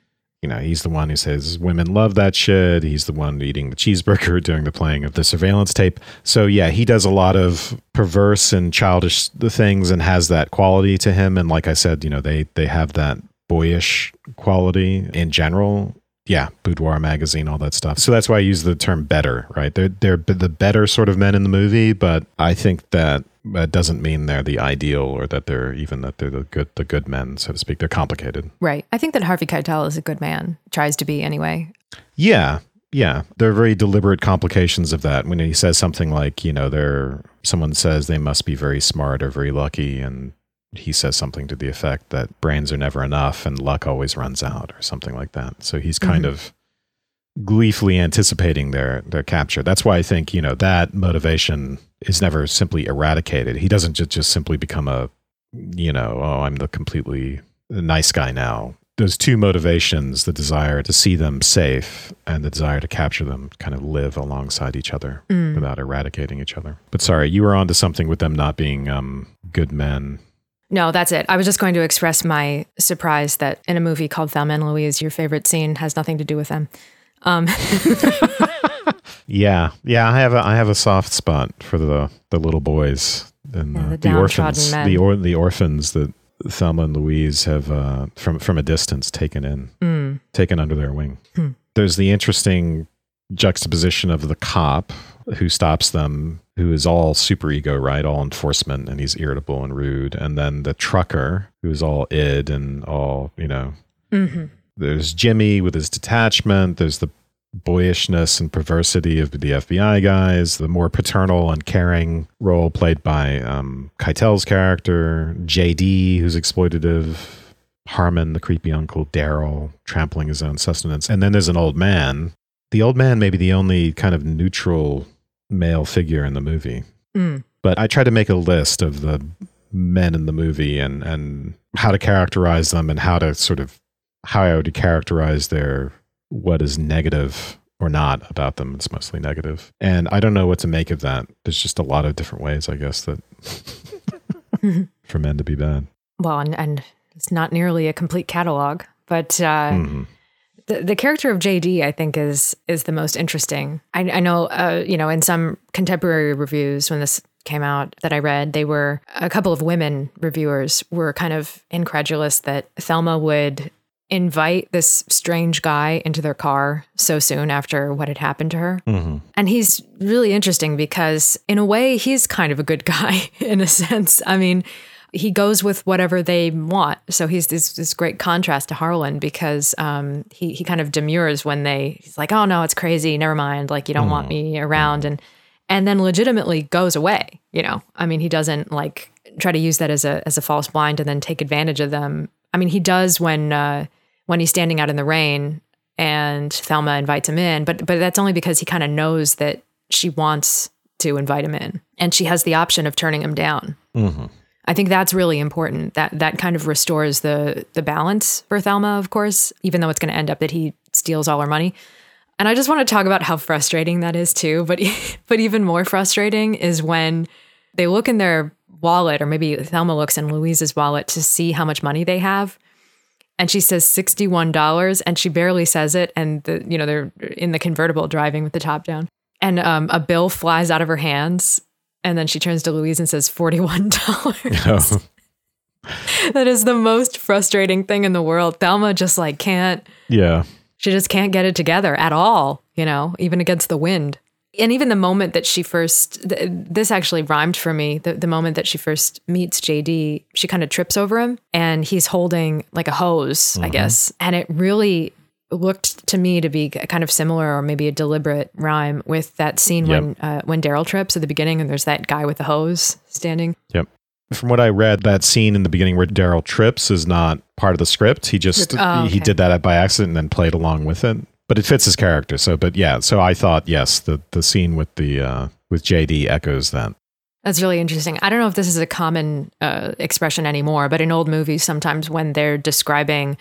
you know, he's the one who says women love that shit. He's the one eating the cheeseburger, doing the playing of the surveillance tape. So yeah, he does a lot of perverse and childish things and has that quality to him. And like I said, you know, they they have that boyish quality in general. Yeah, boudoir magazine, all that stuff. So that's why I use the term better, right? They're they're the better sort of men in the movie, but I think that that doesn't mean they're the ideal or that they're even that they're the good the good men, so to speak. They're complicated. Right. I think that Harvey Keitel is a good man, tries to be anyway. Yeah. Yeah, there are very deliberate complications of that. When he says something like, you know, there someone says they must be very smart or very lucky, and he says something to the effect that brains are never enough and luck always runs out, or something like that. So he's kind Mhm. of gleefully anticipating their their capture. That's why I think you know that motivation is never simply eradicated. He doesn't just just simply become a, you know, oh, I'm the completely nice guy now. Those two motivations, the desire to see them safe and the desire to capture them, kind of live alongside each other Mm. without eradicating each other. But sorry, you were onto something with them not being um, good men. No, that's it. I was just going to express my surprise that in a movie called Thelma and Louise, your favorite scene has nothing to do with them. Um, Yeah, yeah. I have a I have a soft spot for the the little boys and Yeah, uh, the the, orphans, men. the or the orphans that Thelma and Louise have uh, from from a distance taken in, mm, taken under their wing. Hmm. There's the interesting juxtaposition of the cop who stops them, who is all super ego, right? All enforcement, and he's irritable and rude, and then the trucker who's all id and all you know mhm. there's Jimmy with his detachment. There's the boyishness and perversity of the FBI guys. The more paternal and caring role played by um, Keitel's character. JD, who's exploitative. Harmon, the creepy uncle. Daryl, trampling his own sustenance. And then there's an old man. The old man may be the only kind of neutral male figure in the movie. Mm. But I tried to make a list of the men in the movie and, and how to characterize them and how to sort of how I would characterize their what is negative or not about them. It's mostly negative. And I don't know what to make of that. There's just a lot of different ways, I guess, that for men to be bad. Well, and, and it's not nearly a complete catalog, but uh, Mhm. The, the character of JD, I think, is is the most interesting. I, I know, uh, you know, in some contemporary reviews when this came out that I read, they were a couple of women reviewers were kind of incredulous that Thelma would invite this strange guy into their car so soon after what had happened to her. Mhm. And he's really interesting because, in a way, he's kind of a good guy in a sense. I mean, he goes with whatever they want. So he's this, this great contrast to Harlan because um, he, he kind of demurs when they, he's like, oh no, it's crazy. Never mind. Like, you don't want me around. And, and then legitimately goes away. You know, I mean, he doesn't like try to use that as a, as a false blind and then take advantage of them. I mean, he does when, uh, when he's standing out in the rain and Thelma invites him in, but but that's only because he kind of knows that she wants to invite him in, and she has the option of turning him down. Mhm. I think that's really important. That that kind of restores the the balance for Thelma, of course, even though it's going to end up that he steals all her money. And I just want to talk about how frustrating that is too. But but even more frustrating is when they look in their wallet, or maybe Thelma looks in Louise's wallet to see how much money they have, and she says $61 and she barely says it and the you know they're in the convertible driving with the top down and um, a bill flies out of her hands and then she turns to louise and says $41 that is the most frustrating thing in the world. Thelma just like can't Yeah. she just can't get it together at all you know even against the wind. And even the moment that she first th- this actually rhymed for me the, the moment that she first meets jd she kind of trips over him and he's holding like a hose i mm-hmm. guess. And it really looked to me to be kind of similar or maybe a deliberate rhyme with that scene Yep. when uh, when daryl trips at the beginning and there's that guy with the hose standing Yep. From what I read, that scene in the beginning where Daryl trips is not part of the script. He just Oh, he did that by accident and then played along with it. But it fits his character. So, but yeah. So I thought yes, the the scene with the uh, with JD echoes that. That's really interesting. I don't know if this is a common uh, expression anymore, but in old movies, sometimes when they're describing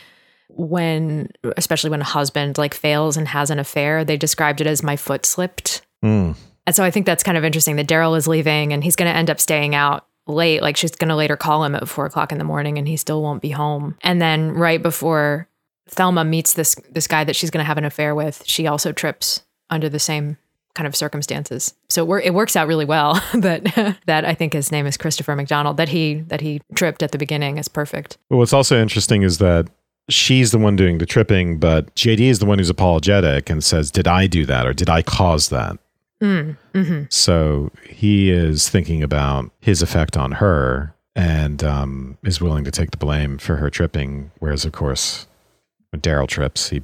when, especially when a husband like fails and has an affair, they described it as my foot slipped. Mm. And so I think that's kind of interesting that Daryl is leaving and he's going to end up staying out late. Like she's going to later call him at four o'clock in the morning and he still won't be home. And then right before Thelma meets this this guy that she's going to have an affair with, she also trips under the same kind of circumstances. So it, it works out really well that that I think his name is Christopher McDonald that he that he tripped at the beginning is perfect. But what's also interesting is that she's the one doing the tripping, but JD is the one who's apologetic and says, "Did I do that or did I cause that?" Mm, hmm So he is thinking about his effect on her and um, is willing to take the blame for her tripping. Whereas, of course, when Daryl trips, he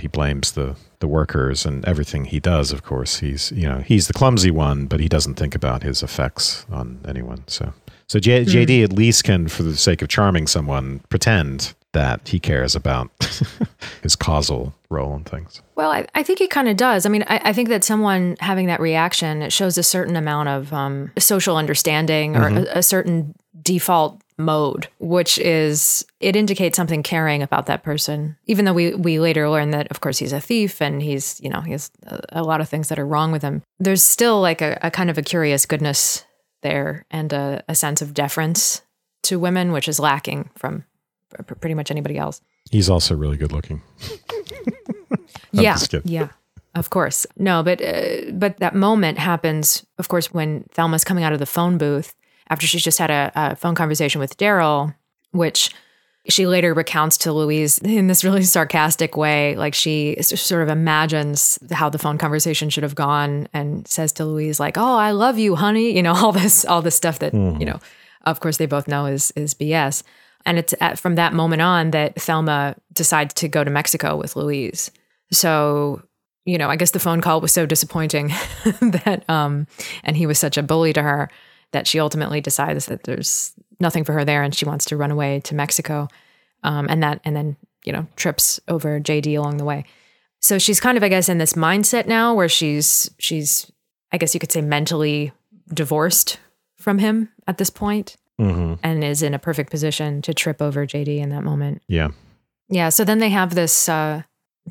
he blames the the workers and everything he does. Of course, he's you know he's the clumsy one, but he doesn't think about his effects on anyone. So so J- Hmm. JD at least can, for the sake of charming someone, pretend that he cares about his causal role in things. Well, I, I think he kind of does. I mean, I, I think that someone having that reaction it shows a certain amount of um, social understanding or a, a certain default mode, which is it indicates something caring about that person. Even though we we later learn that, of course, he's a thief and he's you know he has a, a lot of things that are wrong with him. There's still like a, a kind of a curious goodness there and a, a sense of deference to women, which is lacking from pretty much anybody else. He's also really good looking. yeah, yeah, of course. No, but uh, but that moment happens, of course, when Thelma's coming out of the phone booth after she's just had a, a phone conversation with Daryl, which she later recounts to Louise in this really sarcastic way. Like she sort of imagines how the phone conversation should have gone, and says to Louise, like, "Oh, I love you, honey." You know, all this all this stuff that you know, of course, they both know is is BS. And it's at, from that moment on that Thelma decides to go to Mexico with Louise. So, you know, I guess the phone call was so disappointing that, um, and he was such a bully to her that she ultimately decides that there's nothing for her there and she wants to run away to Mexico. Um, and that, and then, you know, trips over JD along the way. So she's kind of, I guess, in this mindset now where she's, she's, I guess you could say mentally divorced from him at this point hmm and is in a perfect position to trip over JD in that moment. Yeah. Yeah. So then they have this. Uh,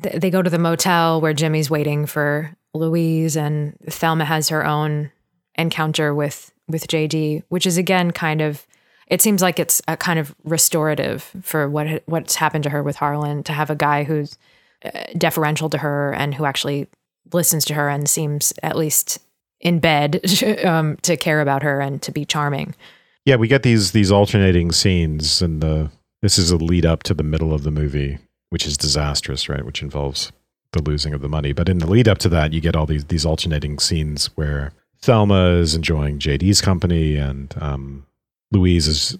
th- they go to the motel where Jimmy's waiting for Louise, and Thelma has her own encounter with with JD, which is again kind of. It seems like it's a kind of restorative for what what's happened to her with Harlan to have a guy who's uh, deferential to her and who actually listens to her and seems at least in bed um, to care about her and to be charming. Yeah, we get these these alternating scenes, and the this is a lead up to the middle of the movie, which is disastrous, right? Which involves the losing of the money. But in the lead up to that, you get all these these alternating scenes where Thelma is enjoying JD's company, and um, Louise is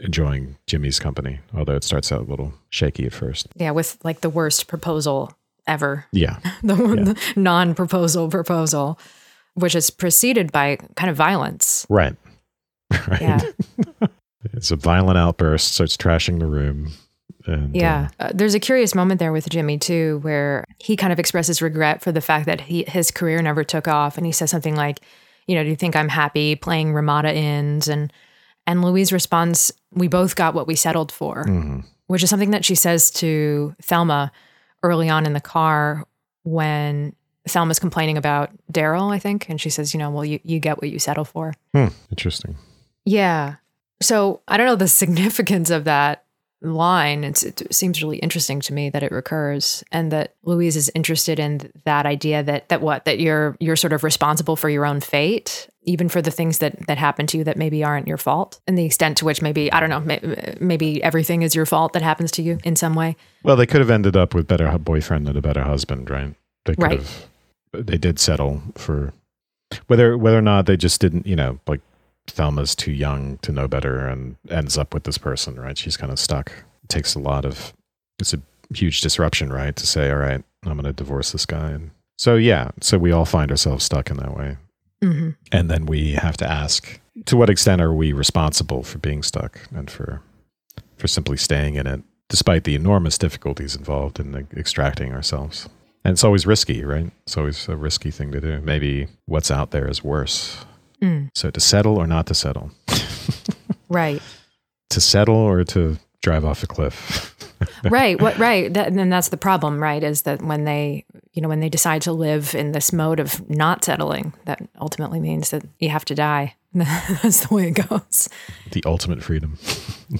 enjoying Jimmy's company. Although it starts out a little shaky at first. Yeah, with like the worst proposal ever. Yeah, the, the non-proposal proposal, which is preceded by kind of violence. right, right. Yeah, It's a violent outburst, starts trashing the room. And, yeah. uh, Uh, there's a curious moment there with Jimmy too, where he kind of expresses regret for the fact that he his career never took off, and he says something like, "You know, do you think I'm happy playing Ramada Inns?" and and Louise responds, "We both got what we settled for," mhm. which is something that she says to Thelma early on in the car when Thelma's complaining about Daryl, I think, and she says, "You know, well, you you get what you settle for." Hmm, interesting. Yeah. So I don't know the significance of that line. It's, it seems really interesting to me that it recurs and that Louise is interested in that idea that that what that you're you're sort of responsible for your own fate, even for the things that that happen to you that maybe aren't your fault, and the extent to which maybe I don't know may, maybe everything is your fault that happens to you in some way. Well, they could have ended up with better boyfriend and a better husband, right? They could Right. have. They did settle for whether whether or not they just didn't, you know, like Thelma's too young to know better and ends up with this person, right? She's kind of stuck. It takes a lot of. It's a huge disruption, right? To say, all right, I'm going to divorce this guy, and so yeah, so we all find ourselves stuck in that way, Mm-hmm. and then we have to ask, to what extent are we responsible for being stuck and for for simply staying in it, despite the enormous difficulties involved in like, extracting ourselves. And it's always risky, right? It's always a risky thing to do. Maybe what's out there is worse. Mm. So to settle or not to settle? Right. to settle or to drive off a cliff? right what right that, and that's the problem right is that when they you know when they decide to live in this mode of not settling that ultimately means that you have to die that's the way it goes the ultimate freedom.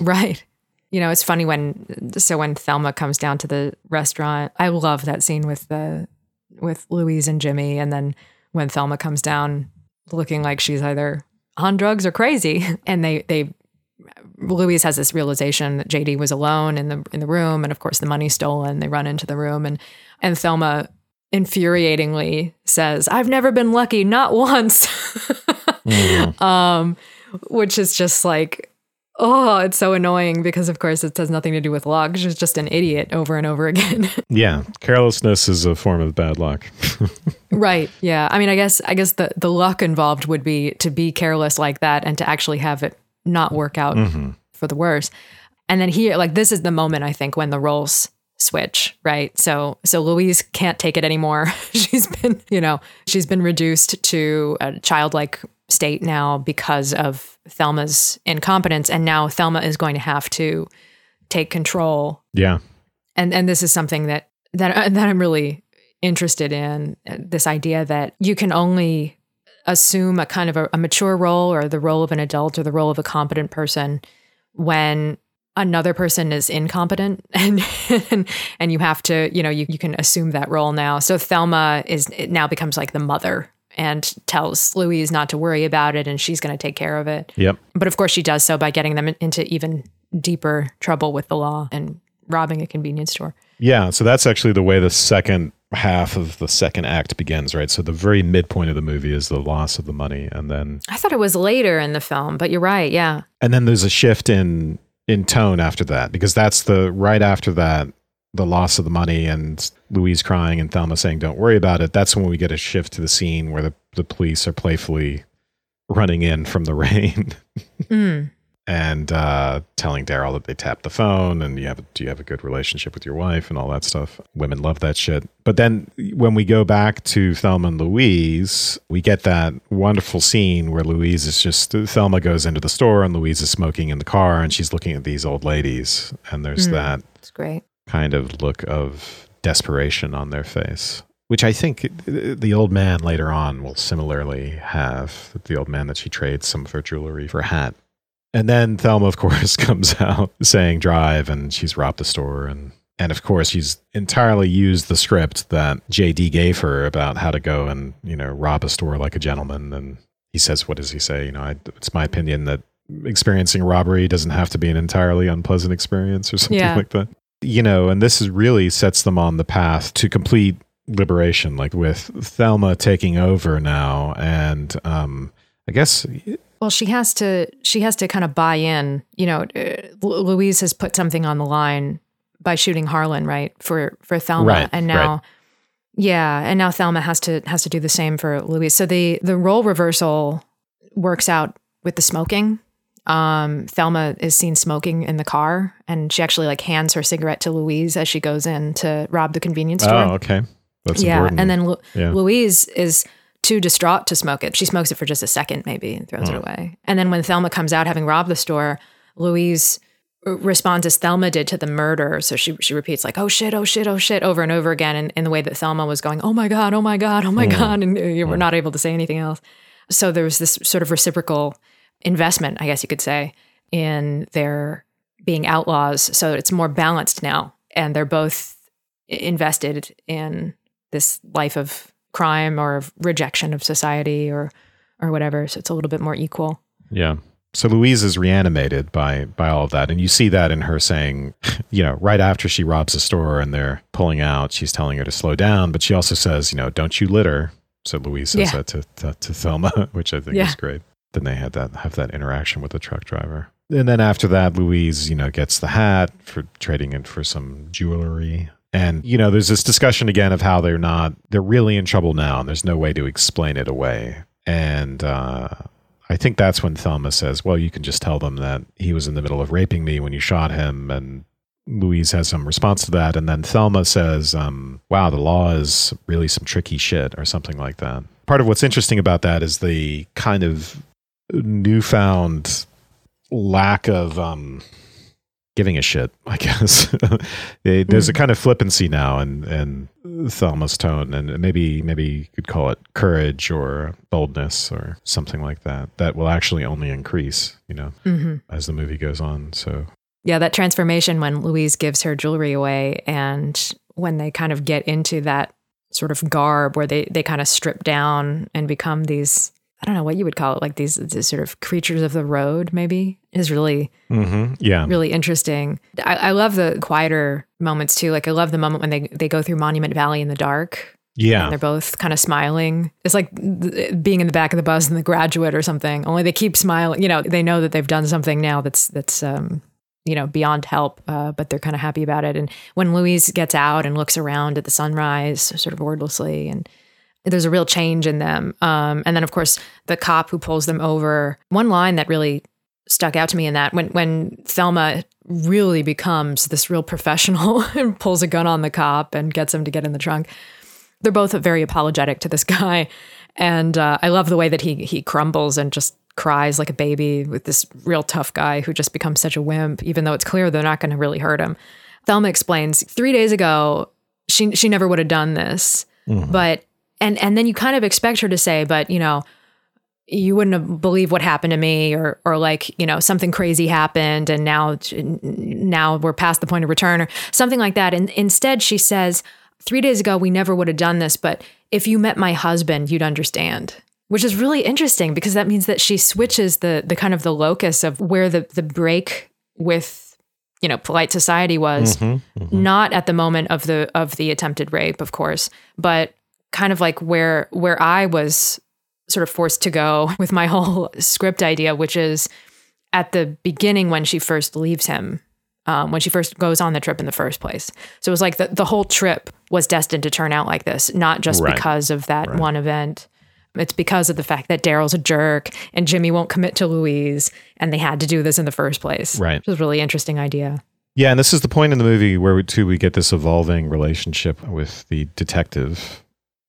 right you know it's funny when so when thelma comes down to the restaurant i love that scene with the with louise and jimmy and then when thelma comes down looking like she's either on drugs or crazy and they they Louise has this realization that JD was alone in the in the room, and of course the money's stolen. They run into the room, and and Thelma infuriatingly says, "I've never been lucky, not once," Mhm. um, which is just like Oh, it's so annoying because, of course, it has nothing to do with luck. She's just an idiot over and over again. yeah, carelessness is a form of bad luck. right. Yeah. I mean, I guess I guess the the luck involved would be to be careless like that and to actually have it not work out mm-hmm. for the worse. And then here, like this is the moment I think when the roles switch, right? So so Louise can't take it anymore. she's been, you know, she's been reduced to a childlike state now because of Thelma's incompetence and now Thelma is going to have to take control. Yeah. And and this is something that that uh, that I'm really interested in uh, this idea that you can only assume a kind of a, a mature role or the role of an adult or the role of a competent person when another person is incompetent and and, and you have to you know you, you can assume that role now so thelma is it now becomes like the mother and tells louise not to worry about it and she's going to take care of it. Yep. But of course she does so by getting them into even deeper trouble with the law and robbing a convenience store. Yeah so that's actually the way the second half of the second act begins right? So the very midpoint of the movie is the loss of the money and then i thought it was later in the film but you're right yeah. And then there's a shift in in tone after that because that's the right after that the loss of the money and Louise crying and Thelma saying don't worry about it. That's when we get a shift to the scene where the, the police are playfully running in from the rain mm and uh, telling Daryl that they tapped the phone and you have do you have a good relationship with your wife? and all that stuff. Women love that shit. But then when we go back to Thelma and Louise, we get that wonderful scene where Louise is just Thelma goes into the store and Louise is smoking in the car and she's looking at these old ladies and there's mm, that it's great kind of look of desperation on their face which I think the old man later on will similarly have. The old man that she trades some of her jewelry for a hat. And then Thelma, of course, comes out saying drive and she's robbed the store. And, and of course, she's entirely used the script that JD gave her about how to go and, you know, rob a store like a gentleman. And he says, what does he say? You know, I, it's my opinion that experiencing robbery doesn't have to be an entirely unpleasant experience or something yeah. like that. You know, and this is really sets them on the path to complete liberation, like with Thelma taking over now. And um, I guess well, she has to she has to kind of buy in. You know, uh, Louise has put something on the line by shooting Harlan, right? For for Thelma, right, and now. Right. Yeah, and now Thelma has to has to do the same for Louise. So the the role reversal works out with the smoking. Um, Thelma is seen smoking in the car, and she actually like hands her cigarette to Louise as she goes in to rob the convenience store. Oh, okay, that's yeah. Important. And then Lu- yeah. Louise is too distraught to smoke it. She smokes it for just a second, maybe, and throws mm. it away. And then when Thelma comes out, having robbed the store, Louise responds as Thelma did to the murder. So she she repeats like, "Oh shit, oh shit, oh shit," over and over again, in, in the way that Thelma was going, "Oh my god, oh my god, oh my mm. god," and you were mm. not able to say anything else. So there was this sort of reciprocal investment, I guess you could say, in their being outlaws. So it's more balanced now, and they're both invested in this life of crime or rejection of society or or whatever. So it's a little bit more equal. Yeah. So Louise is reanimated by by all of that, and you see that in her saying, you know, right after she robs the store and they're pulling out, she's telling her to slow down, but she also says, you know, don't you litter. So Louise says yeah. that to, to, to Thelma, which I think yeah. is great. Then they had that have that interaction with the truck driver, and then after that, Louise, you know, gets the hat for trading it for some jewelry. And, you know, there's this discussion again of how they're not, they're really in trouble now and there's no way to explain it away. And uh, I think that's when Thelma says, well, you can just tell them that he was in the middle of raping me when you shot him. And Louise has some response to that. And then Thelma says, um, wow, the law is really some tricky shit or something like that. Part of what's interesting about that is the kind of newfound lack of um, giving a shit, I guess. there's mm. a hmm. kind of flippancy now in, in Thelma's tone, and maybe maybe you could call it courage or boldness or something like that. That will actually only increase, you know, mm-hmm. as the movie goes on. So yeah, that transformation when Louise gives her jewelry away, and when they kind of get into that sort of garb where they they kind of strip down and become these I don't know what you would call it, like these, these sort of creatures of the road, maybe is really, mm-hmm. yeah, really interesting. I, I, love the quieter moments too. Like I love the moment when they they go through Monument Valley in the dark, Yeah. They're both kind of smiling. It's like th- being in the back of the bus in The Graduate or something. Only they keep smiling. You know, they know that they've done something now that's that's um, you know beyond help, uh, but they're kind of happy about it. And when Louise gets out and looks around at the sunrise, sort of wordlessly, and there's a real change in them. Um, and then of course the cop who pulls them over. One line that really stuck out to me in that when when Thelma really becomes this real professional and pulls a gun on the cop and gets him to get in the trunk. They're both very apologetic to this guy, and uh, I love the way that he he crumbles and just cries like a baby with this real tough guy who just becomes such a wimp, even though it's clear they're not going to really hurt him. Thelma explains three days ago she she never would have done this, mm-hmm. but and and then you kind of expect her to say, but you know you wouldn't believe what happened to me or or like you know something crazy happened and now now we're past the point of return or something like that and instead she says 3 days ago we never would have done this but if you met my husband you'd understand which is really interesting because that means that she switches the the kind of the locus of where the the break with you know polite society was mm-hmm, mm-hmm. not at the moment of the of the attempted rape of course but kind of like where where I was sort of forced to go with my whole script idea, which is at the beginning when she first leaves him, um, when she first goes on the trip in the first place. So it was like the, the whole trip was destined to turn out like this, not just right. because of that right. one event. It's because of the fact that Daryl's a jerk and Jimmy won't commit to Louise, and they had to do this in the first place. Right. Which was a really interesting idea. Yeah, and this is the point in the movie where we, too we get this evolving relationship with the detective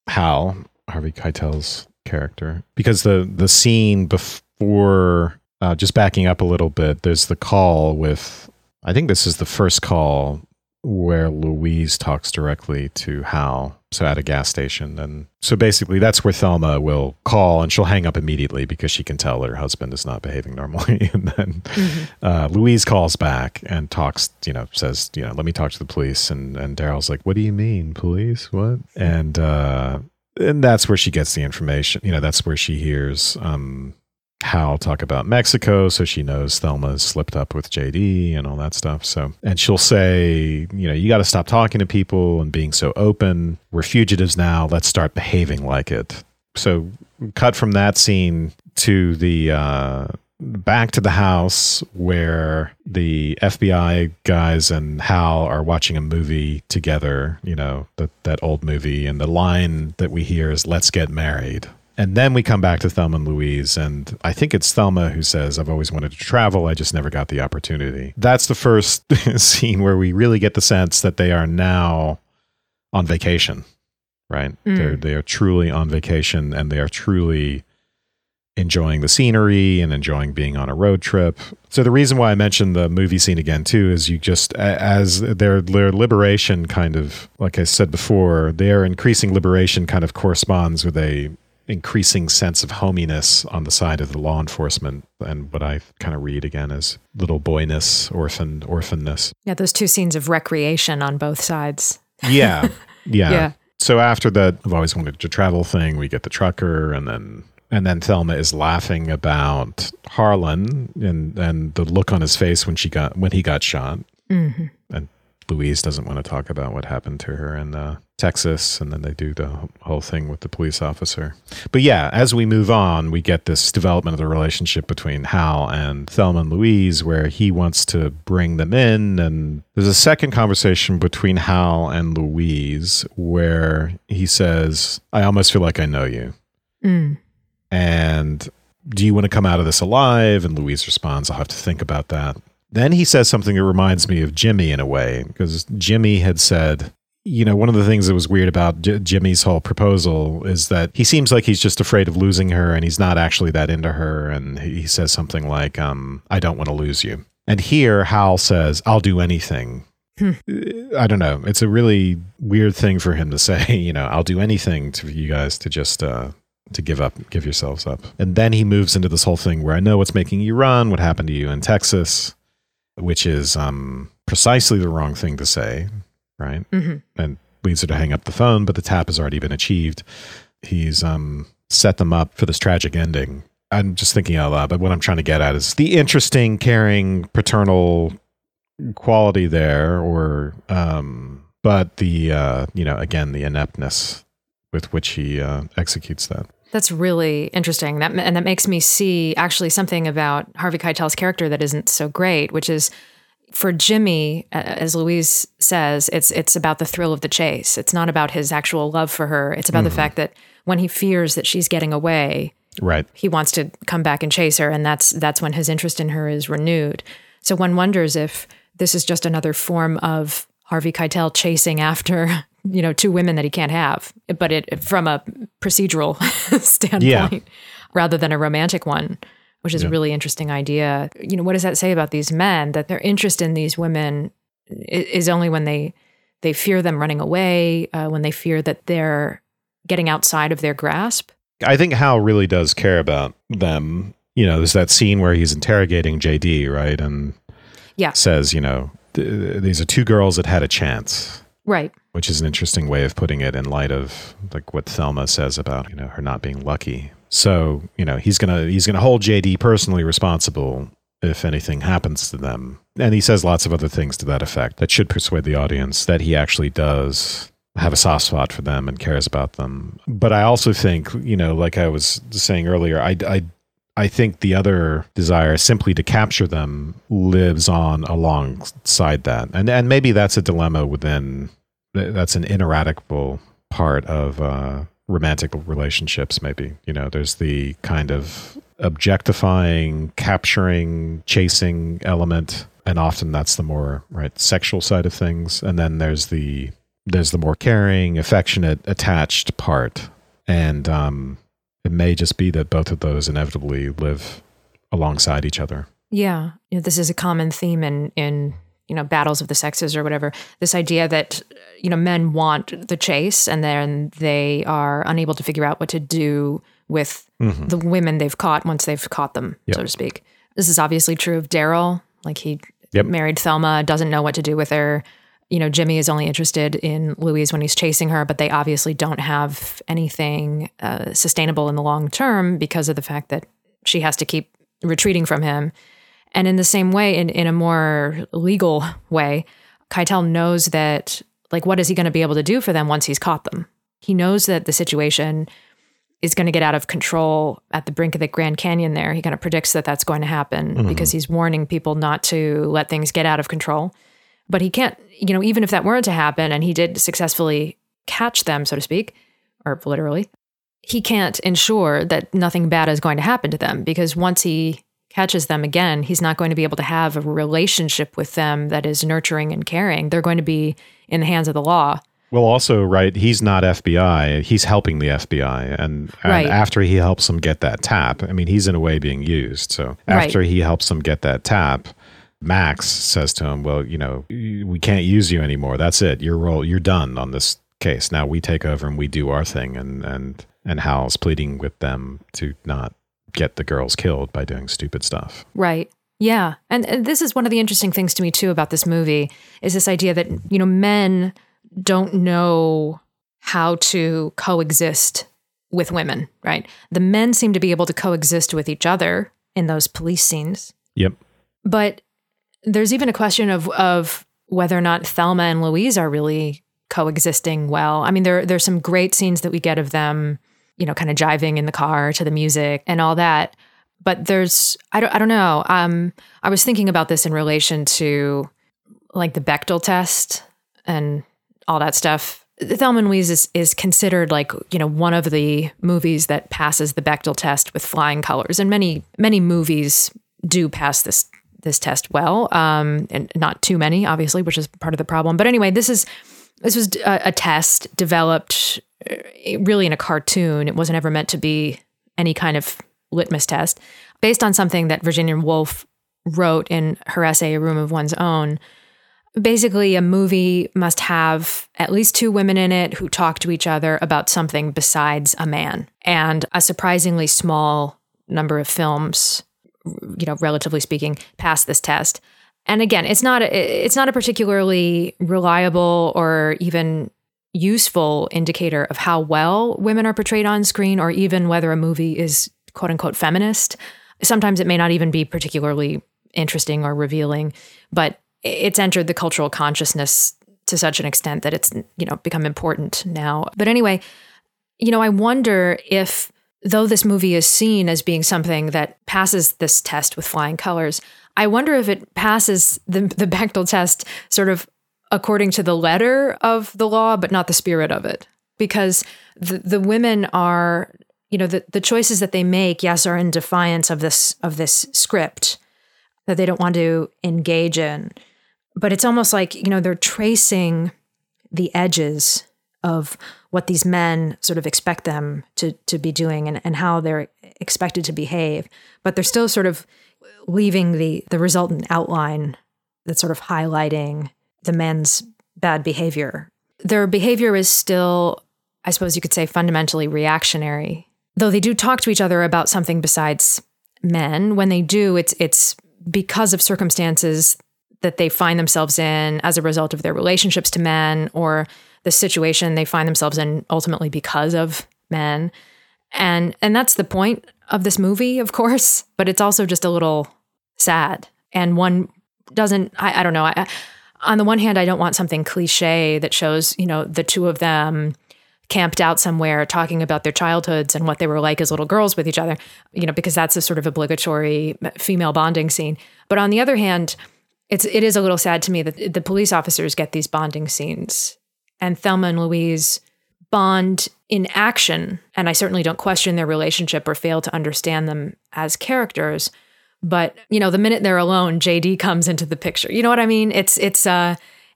Hal, Harvey Keitel's character because the the scene before uh, just backing up a little bit there's the call with i think this is the first call where louise talks directly to hal so at a gas station. And so basically that's where thelma will call and she'll hang up immediately because she can tell that her husband is not behaving normally. And then mm-hmm. uh, louise calls back and talks you know says you know let me talk to the police. And and daryl's like what do you mean police? What? And uh and that's where she gets the information. You know, that's where she hears um, Hal talk about Mexico, so she knows Thelma's slipped up with JD and all that stuff. So, and she'll say, you know, you got to stop talking to people and being so open. We're fugitives now. Let's start behaving like it. So, cut from that scene to the uh, back to the house where the FBI guys and Hal are watching a movie together, you know, that, that old movie. And the line that we hear is, let's get married. And then we come back to Thelma and Louise. And I think it's Thelma who says, I've always wanted to travel. I just never got the opportunity. That's the first scene where we really get the sense that they are now on vacation, right? Mm. They're, they are truly on vacation and they are truly enjoying the scenery and enjoying being on a road trip. So the reason why I mentioned the movie scene again too is you just as their their liberation kind of like I said before, their increasing liberation kind of corresponds with a increasing sense of hominess on the side of the law enforcement and what I kind of read again as little boyness, orphan orphanness. Yeah, those two scenes of recreation on both sides. Yeah. Yeah. yeah. So after that I've always wanted to travel thing, we get the trucker and then and then Thelma is laughing about Harlan and and the look on his face when she got when he got shot. Mm-hmm. And Louise doesn't want to talk about what happened to her in uh, Texas, and then they do the whole thing with the police officer. But yeah, as we move on, we get this development of the relationship between Hal and Thelma and Louise, where he wants to bring them in, and there's a second conversation between Hal and Louise where he says, "I almost feel like I know you." Mm and do you want to come out of this alive? And Louise responds, I'll have to think about that. Then he says something that reminds me of Jimmy in a way, because Jimmy had said, you know, one of the things that was weird about J- Jimmy's whole proposal is that he seems like he's just afraid of losing her and he's not actually that into her. And he says something like, um, I don't want to lose you. And here, Hal says, I'll do anything. Hmm. I don't know. It's a really weird thing for him to say, you know, I'll do anything to you guys to just uh, to give up, give yourselves up. And then he moves into this whole thing where I know what's making you run, what happened to you in Texas, which is um, precisely the wrong thing to say, right? Mm-hmm. And leads her to hang up the phone, but the tap has already been achieved. He's um, set them up for this tragic ending. I'm just thinking out loud, but what I'm trying to get at is the interesting, caring, paternal quality there, or um, but the uh, you know again the ineptness with which he uh, executes that. That's really interesting. That and that makes me see actually something about Harvey Keitel's character that isn't so great, which is for Jimmy, as Louise says, it's it's about the thrill of the chase. It's not about his actual love for her. It's about mm-hmm. the fact that when he fears that she's getting away, right, he wants to come back and chase her, and that's that's when his interest in her is renewed. So one wonders if this is just another form of Harvey Keitel chasing after you know two women that he can't have, but it from a procedural standpoint yeah. rather than a romantic one, which is yeah. a really interesting idea. You know, what does that say about these men that their interest in these women is only when they they fear them running away, uh, when they fear that they're getting outside of their grasp. I think Hal really does care about them. You know, there's that scene where he's interrogating JD, right? And yeah. says, you know, th- these are two girls that had a chance. Right. Which is an interesting way of putting it in light of like what Thelma says about, you know, her not being lucky. So, you know, he's to he's to hold JD personally responsible if anything happens to them. And he says lots of other things to that effect that should persuade the audience that he actually does have a soft spot for them and cares about them. But I also think, you know, like I was saying earlier, I, I I think the other desire, simply to capture them, lives on alongside that, and and maybe that's a dilemma within. That's an ineradicable part of uh, romantic relationships. Maybe you know, there's the kind of objectifying, capturing, chasing element, and often that's the more right sexual side of things, and then there's the there's the more caring, affectionate, attached part, and um, it may just be that both of those inevitably live alongside each other. Yeah, you know, this is a common theme in in you know battles of the sexes or whatever. This idea that you know men want the chase and then they are unable to figure out what to do with mm-hmm. the women they've caught once they've caught them, yep. so to speak. This is obviously true of Daryl. Like he yep. married Thelma, doesn't know what to do with her you know, Jimmy is only interested in Louise when he's chasing her, but they obviously don't have anything uh, sustainable in the long term because of the fact that she has to keep retreating from him. And in the same way, in, in a more legal way, Keitel knows that, like, what is he going to be able to do for them once he's caught them? He knows that the situation is going to get out of control at the brink of the Grand Canyon there. He kind of predicts that that's going to happen mm-hmm. because he's warning people not to let things get out of control. But he can't, you know, even if that weren't to happen and he did successfully catch them, so to speak, or literally, he can't ensure that nothing bad is going to happen to them because once he catches them again, he's not going to be able to have a relationship with them that is nurturing and caring. They're going to be in the hands of the law. Well, also, right, he's not FBI. He's helping the FBI. And, and right. after he helps them get that tap, I mean, he's in a way being used. So after right. he helps them get that tap, Max says to him, "Well, you know, we can't use you anymore. That's it. Your role, you're done on this case. Now we take over and we do our thing." And and and Hal's pleading with them to not get the girls killed by doing stupid stuff. Right. Yeah. And, and this is one of the interesting things to me too about this movie is this idea that, you know, men don't know how to coexist with women, right? The men seem to be able to coexist with each other in those police scenes. Yep. But there's even a question of of whether or not Thelma and Louise are really coexisting well. I mean, there there's some great scenes that we get of them, you know, kind of jiving in the car to the music and all that. But there's I don't I don't know. Um, I was thinking about this in relation to like the Bechdel test and all that stuff. Thelma and Louise is, is considered like you know one of the movies that passes the Bechdel test with flying colors, and many many movies do pass this this test well, um, and not too many, obviously, which is part of the problem. But anyway, this is this was a, a test developed uh, really in a cartoon. It wasn't ever meant to be any kind of litmus test, based on something that Virginia Woolf wrote in her essay "A Room of One's Own." Basically, a movie must have at least two women in it who talk to each other about something besides a man, and a surprisingly small number of films you know, relatively speaking, pass this test. And again, it's not a, it's not a particularly reliable or even useful indicator of how well women are portrayed on screen or even whether a movie is quote unquote feminist. Sometimes it may not even be particularly interesting or revealing, but it's entered the cultural consciousness to such an extent that it's you know become important now. But anyway, you know, I wonder if, though this movie is seen as being something that passes this test with flying colors, I wonder if it passes the, the Bechdel test sort of according to the letter of the law, but not the spirit of it. Because the, the women are, you know, the, the choices that they make, yes, are in defiance of this of this script that they don't want to engage in. But it's almost like, you know, they're tracing the edges of what these men sort of expect them to to be doing and, and how they're expected to behave. But they're still sort of leaving the the resultant outline that's sort of highlighting the men's bad behavior. Their behavior is still, I suppose you could say, fundamentally reactionary. Though they do talk to each other about something besides men, when they do, it's it's because of circumstances that they find themselves in as a result of their relationships to men or the situation they find themselves in ultimately because of men. And and that's the point of this movie, of course, but it's also just a little sad. And one doesn't I, I don't know. I, on the one hand, I don't want something cliche that shows, you know, the two of them camped out somewhere talking about their childhoods and what they were like as little girls with each other, you know, because that's a sort of obligatory female bonding scene. But on the other hand, it's it is a little sad to me that the police officers get these bonding scenes and Thelma and Louise bond in action. And I certainly don't question their relationship or fail to understand them as characters. But, you know, the minute they're alone, JD comes into the picture. You know what I mean? It's, it's, uh,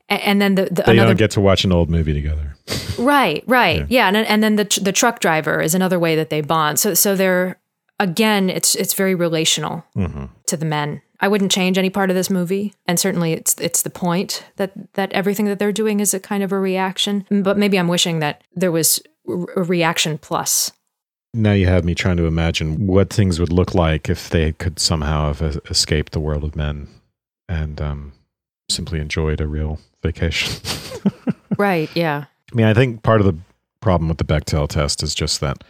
and then the, the they another, don't get to watch an old movie together. right, right, yeah, yeah and and then the the truck driver is another way that they bond. So so they're again, it's it's very relational mm-hmm. to the men. I wouldn't change any part of this movie, and certainly it's it's the point that that everything that they're doing is a kind of a reaction. But maybe I'm wishing that there was a reaction plus now you have me trying to imagine what things would look like if they could somehow have escaped the world of men and um, simply enjoyed a real vacation. right. Yeah. I mean, I think part of the problem with the Bechdel test is just that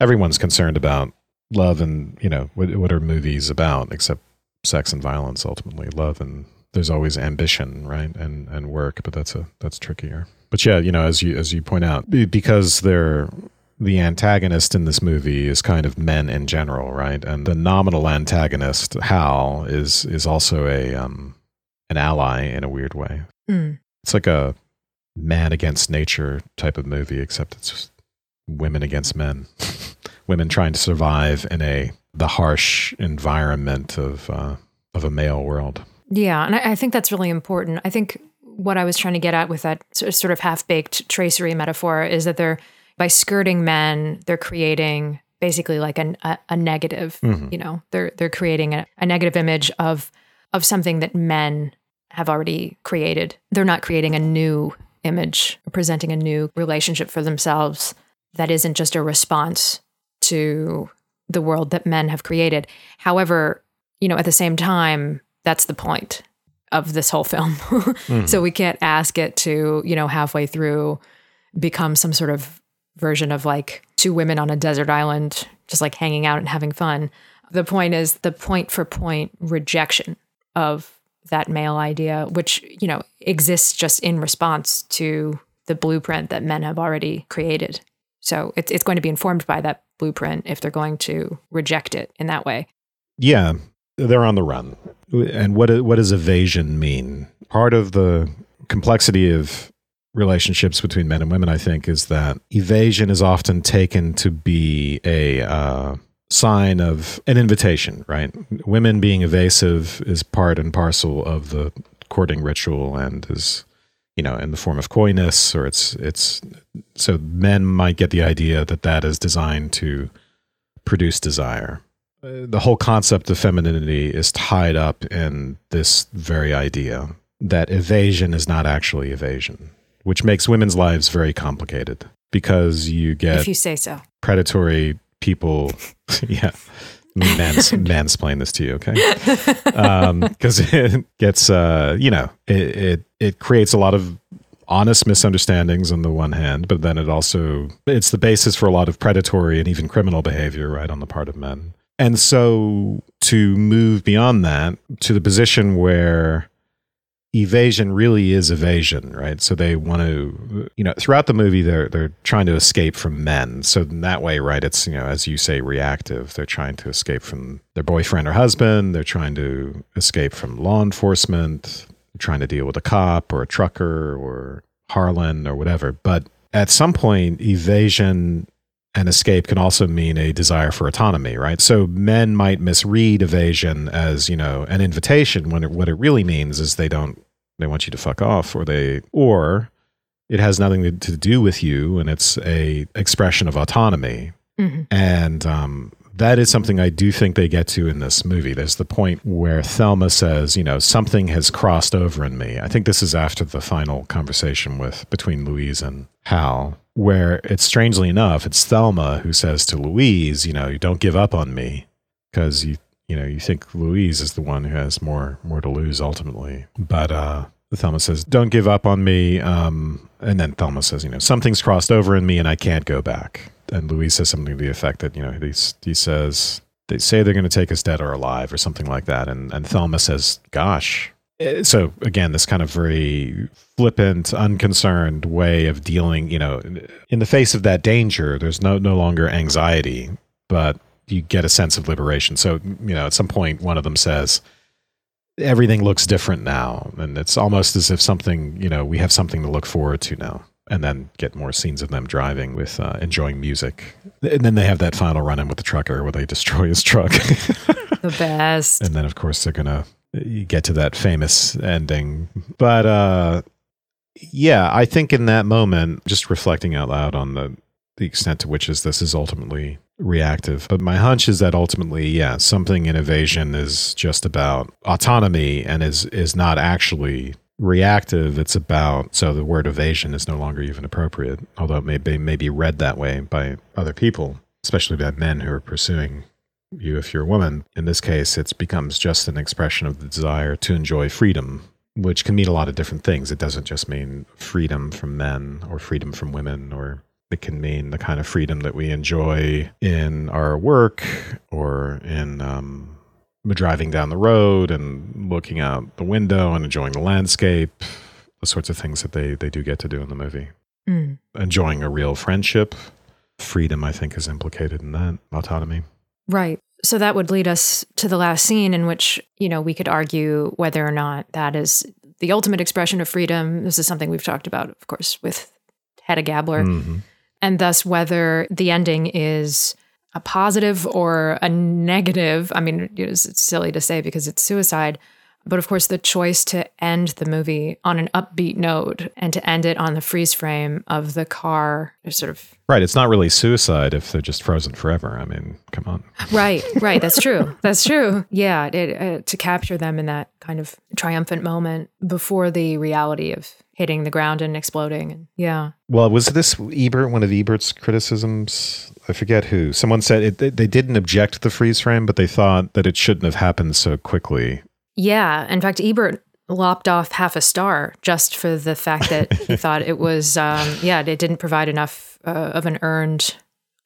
everyone's concerned about love and, you know, what, what are movies about except sex and violence ultimately, love and there's always ambition, right? And and work, but that's a that's trickier. But yeah, you know, as you as you point out, because they're the antagonist in this movie is kind of men in general, right? And the nominal antagonist, Hal, is is also a um, an ally in a weird way. Mm. It's like a man against nature type of movie, except it's women against men, women trying to survive in a the harsh environment of uh, of a male world. Yeah, and I, I think that's really important. I think what I was trying to get at with that sort of half baked tracery metaphor is that they're by skirting men, they're creating basically like an, a, a negative. Mm-hmm. You know, they're they're creating a, a negative image of of something that men have already created. They're not creating a new image, presenting a new relationship for themselves that isn't just a response to the world that men have created. However, you know, at the same time, that's the point of this whole film. mm-hmm. So we can't ask it to, you know, halfway through become some sort of version of like two women on a desert island, just like hanging out and having fun. The point is the point for point rejection of that male idea, which, you know, exists just in response to the blueprint that men have already created. So it's, it's going to be informed by that blueprint if they're going to reject it in that way. Yeah, they're on the run. And what what does evasion mean? Part of the complexity of relationships between men and women, I think, is that evasion is often taken to be a uh, sign of an invitation, right? Women being evasive is part and parcel of the courting ritual and is you know in the form of coyness or it's it's so men might get the idea that that is designed to produce desire. Uh, the whole concept of femininity is tied up in this very idea that evasion is not actually evasion which makes women's lives very complicated because you get if you say so. predatory people. Yeah. Mans, mansplain this to you okay? Because um, it gets uh you know it, it it creates a lot of honest misunderstandings on the one hand but then it also it's the basis for a lot of predatory and even criminal behavior right on the part of men and so to move beyond that to the position where evasion really is evasion, right? So they want to, you know, throughout the movie, they're they're trying to escape from men. So in that way, right, it's you know, as you say, reactive. They're trying to escape from their boyfriend or husband. They're trying to escape from law enforcement. Trying to deal with a cop or a trucker or Harlan or whatever. But at some point, evasion and escape can also mean a desire for autonomy, right? So men might misread evasion as, you know, an invitation when it, what it really means is they don't they want you to fuck off or they or it has nothing to, to do with you and it's a expression of autonomy. Mm-hmm. And um, that is something I do think they get to in this movie. There's the point where Thelma says, you know, something has crossed over in me. I think this is after the final conversation with between Louise and Hal, where it's strangely enough, it's Thelma who says to Louise, you know, don't give up on me because you you know, you think Louise is the one who has more more to lose ultimately. But uh Thelma says, "Don't give up on me." Um, and then Thelma says, "You know, something's crossed over in me, and I can't go back." And Louise says something to the effect that you know he, he says they say they're going to take us dead or alive or something like that, and and Thelma says, "Gosh." Eh, so again, this kind of very flippant, unconcerned way of dealing. You know, in the face of that danger, there's no no longer anxiety, but you get a sense of liberation. So you know, at some point, one of them says everything looks different now and it's almost as if something you know we have something to look forward to now and then get more scenes of them driving with uh, enjoying music. And then they have that final run in with the trucker where they destroy his truck. The best. And then of course they're gonna get to that famous ending. But uh yeah i think in that moment just reflecting out loud on the the extent to which is this is ultimately reactive. But my hunch is that ultimately, yeah, something in evasion is just about autonomy and is is not actually reactive. It's about so the word evasion is no longer even appropriate, although it may be, may be read that way by other people, especially by men who are pursuing you if you're a woman. In this case, it becomes just an expression of the desire to enjoy freedom. Which can mean a lot of different things. It doesn't just mean freedom from men or freedom from women or it can mean the kind of freedom that we enjoy in our work or in um, driving down the road and looking out the window and enjoying the landscape, the sorts of things that they, they do get to do in the movie. Mm. Enjoying a real friendship. Freedom, I think, is implicated in that autonomy. Right. So that would lead us to the last scene in which, you know, we could argue whether or not that is the ultimate expression of freedom. This is something we've talked about, of course, with Hedda Gabler. Mm-hmm and thus whether the ending is a positive or a negative. I mean, it's silly to say because it's suicide, but of course, the choice to end the movie on an upbeat note and to end it on the freeze frame of the car is sort of. Right. It's not really suicide if they're just frozen forever. I mean, come on. Right. Right. That's true. That's true. Yeah. It, uh, to capture them in that kind of triumphant moment before the reality of hitting the ground and exploding. And yeah. Well, was this Ebert, one of Ebert's criticisms? I forget who. Someone said it, they didn't object to the freeze frame, but they thought that it shouldn't have happened so quickly. Yeah. In fact, Ebert lopped off half a star just for the fact that he thought it was, um, yeah, it didn't provide enough uh, of an earned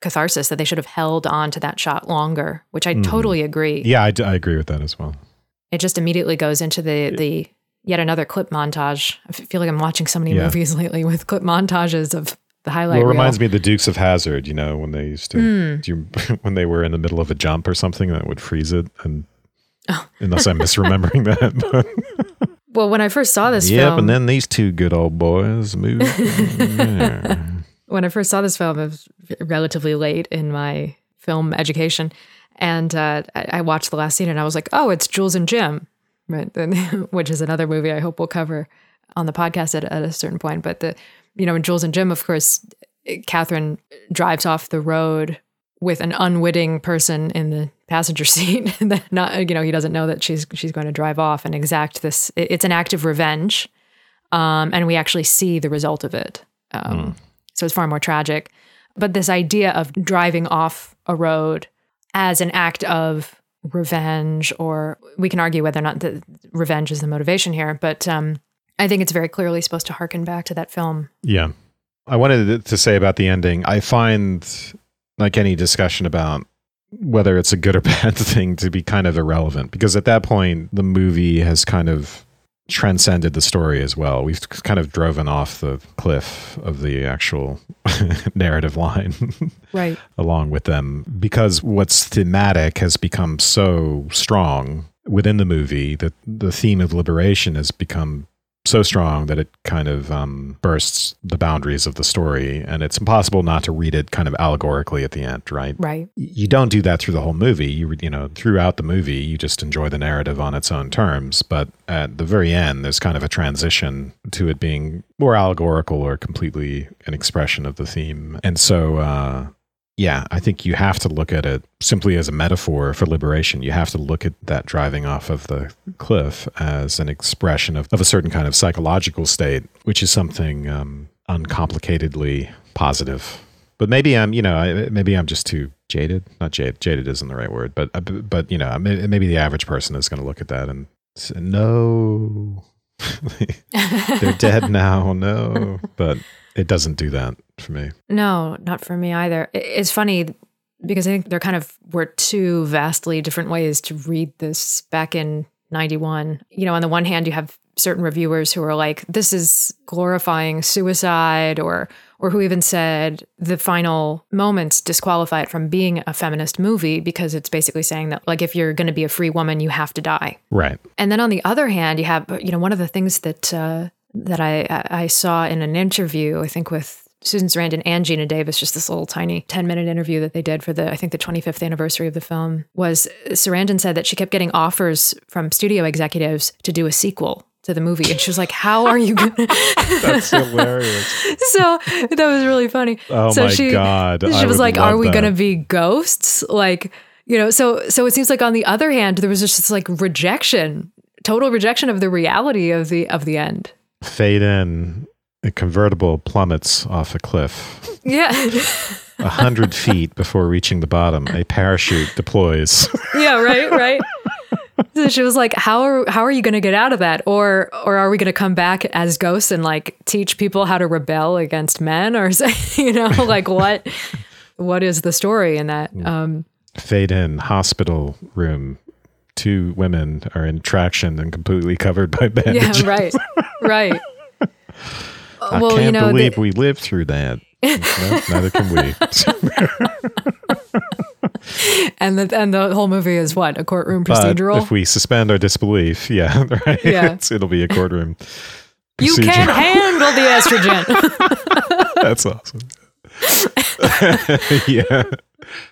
catharsis that they should have held on to that shot longer, which I mm. totally agree. Yeah, I, I agree with that as well. It just immediately goes into the the yet another clip montage. I feel like I'm watching so many yeah. movies lately with clip montages of the highlight. Well, it reminds me of the Dukes of Hazzard. You know, when they used to, mm. you, when they were in the middle of a jump or something, that would freeze it, and oh. unless I'm misremembering that. well, when I first saw this, yep, film, and then these two good old boys moved. when I first saw this film, it was relatively late in my film education. And uh, I watched the last scene and I was like, oh, it's Jules and Jim right? Which is another movie I hope we'll cover on the podcast at, at a certain point. But the, you know, in Jules and Jim, of course, Catherine drives off the road with an unwitting person in the passenger seat. that not, you know, he doesn't know that she's she's going to drive off and exact this. It's an act of revenge, um, and we actually see the result of it. Um, mm. So it's far more tragic. But this idea of driving off a road as an act of revenge, or we can argue whether or not the revenge is the motivation here, but um, I think it's very clearly supposed to harken back to that film. Yeah. I wanted to say about the ending, I find like any discussion about whether it's a good or bad thing to be kind of irrelevant because at that point the movie has kind of transcended the story as well. We've kind of driven off the cliff of the actual narrative line. Right. along with them because what's thematic has become so strong within the movie that the theme of liberation has become so strong that it kind of um, bursts the boundaries of the story and it's impossible not to read it kind of allegorically at the end right? Right. you don't do that through the whole movie. You you know throughout the movie you just enjoy the narrative on its own terms but at the very end there's kind of a transition to it being more allegorical or completely an expression of the theme. And so uh yeah, I think you have to look at it simply as a metaphor for liberation. You have to look at that driving off of the cliff as an expression of, of a certain kind of psychological state, which is something um, uncomplicatedly positive. But maybe I'm, you know, maybe I'm just too jaded. Not jaded. Jaded isn't the right word, but uh, but you know, maybe the average person is going to look at that and say, no, they're dead now. No, but it doesn't do that for me. No, not for me either. It's funny because I think there kind of were two vastly different ways to read this back in 91. You know, on the one hand, you have certain reviewers who are like, this is glorifying suicide, or or who even said the final moments disqualify it from being a feminist movie because it's basically saying that like if you're going to be a free woman, you have to die. Right. And then on the other hand, you have you know one of the things that uh, that I I saw in an interview, I think with Susan Sarandon and Geena Davis, just this little tiny ten minute interview that they did for the I think the 25th anniversary of the film, was Sarandon said that she kept getting offers from studio executives to do a sequel to the movie, and she was like, "How are you?" gonna That's hilarious. so that was really funny. Oh so my she, God, She I was like, "Are we that. to be ghosts?" Like, you know. So so it seems like on the other hand, there was just this like rejection, total rejection of the reality of the of the end. Fade in. A convertible plummets off a cliff. Yeah, A hundred feet before reaching the bottom, a parachute deploys. yeah, right, right. So she was like, "How are how are you going to get out of that? Or or are we going to come back as ghosts and like teach people how to rebel against men, or you know, like what what is the story in that?" Um, Fade in. Hospital room. Two women are in traction and completely covered by bandages. yeah, right, right. I well, can't you know, believe the- we lived through that. No, neither can we. and the and the whole movie is what a courtroom But procedural. if we suspend our disbelief, yeah, right. Yeah. It's- it'll be a courtroom. you procedural. can't handle the estrogen. That's awesome. yeah.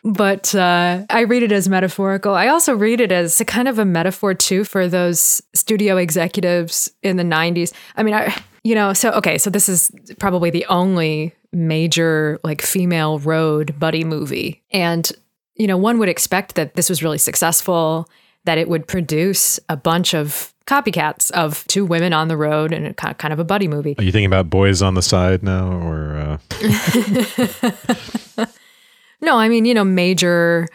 but uh, I read it as metaphorical. I also read it as a kind of a metaphor too for those studio executives in the '90s. I mean, I you know, so okay, so this is probably the only major like female road buddy movie, and you know, one would expect that this was really successful, that it would produce a bunch of copycats of two women on the road and kind of a buddy movie. Are you thinking about boys on the side now, or uh, No, I mean, you know, major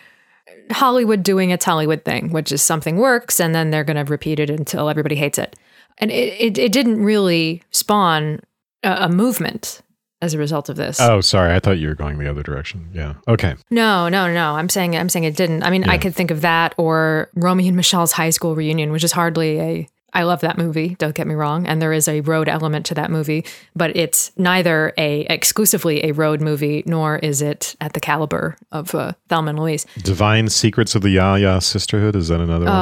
Hollywood doing its Hollywood thing, which is something works and then they're going to repeat it until everybody hates it. And it, it, it didn't really spawn a, a movement as a result of this. oh, sorry, I thought you were going the other direction. Yeah. Okay. No, no, no. I'm saying I'm saying it didn't. I mean, I could think of that or Romy and Michelle's high school reunion, which is hardly a I love that movie, don't get me wrong, and there is a road element to that movie, but it's neither a exclusively a road movie nor is it at the caliber of uh, Thelma and Louise. Divine Secrets of the Ya-Ya Sisterhood is that another one?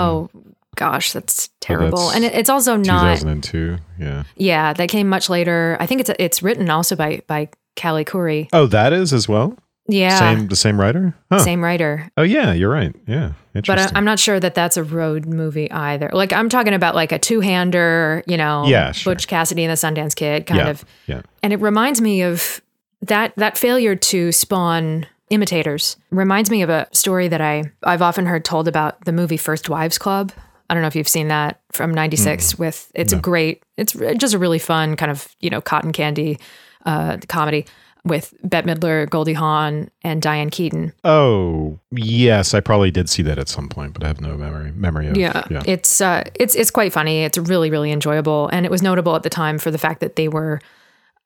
Gosh, that's terrible. that's and it, it's also not 2002. Yeah. Yeah, that came much later. I think it's it's written also by by Callie Khouri. Oh, that is as well. Yeah. Same, the same writer. Huh. Same writer. Oh, yeah, you're right. Yeah, But. I, I'm not sure that that's a road movie either. Like I'm talking about like a two-hander, you know, Yeah, sure. Butch Cassidy and the Sundance Kid kind yeah, of. yeah. And it reminds me of that that failure to spawn imitators. Reminds me of a story that I I've often heard told about the movie First Wives Club. I don't know if you've seen that from '96. With it's a great, it's just a really fun kind of you know cotton candy uh, comedy with Bette Midler, Goldie Hawn, and Diane Keaton. Oh, yes, I probably did see that at some point, but I have no memory memory of. Yeah, yeah. it's uh, it's it's quite funny. It's really really enjoyable, and it was notable at the time for the fact that they were,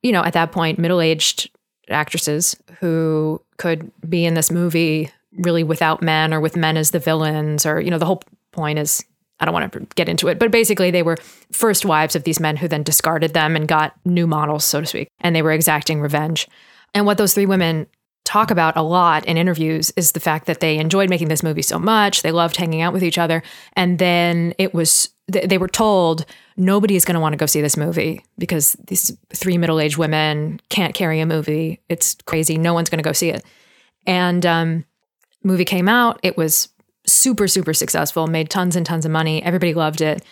you know, at that point middle aged actresses who could be in this movie really without men or with men as the villains, or you know, the whole point is I don't want to get into it, but basically they were first wives of these men who then discarded them and got new models, so to speak, and they were exacting revenge. And what those three women talk about a lot in interviews is the fact that they enjoyed making this movie so much, they loved hanging out with each other, and then it was they were told nobody is going to want to go see this movie because these three middle-aged women can't carry a movie. It's crazy. No one's going to go see it. And um, movie came out. It was super, super successful, made tons and tons of money. Everybody loved it.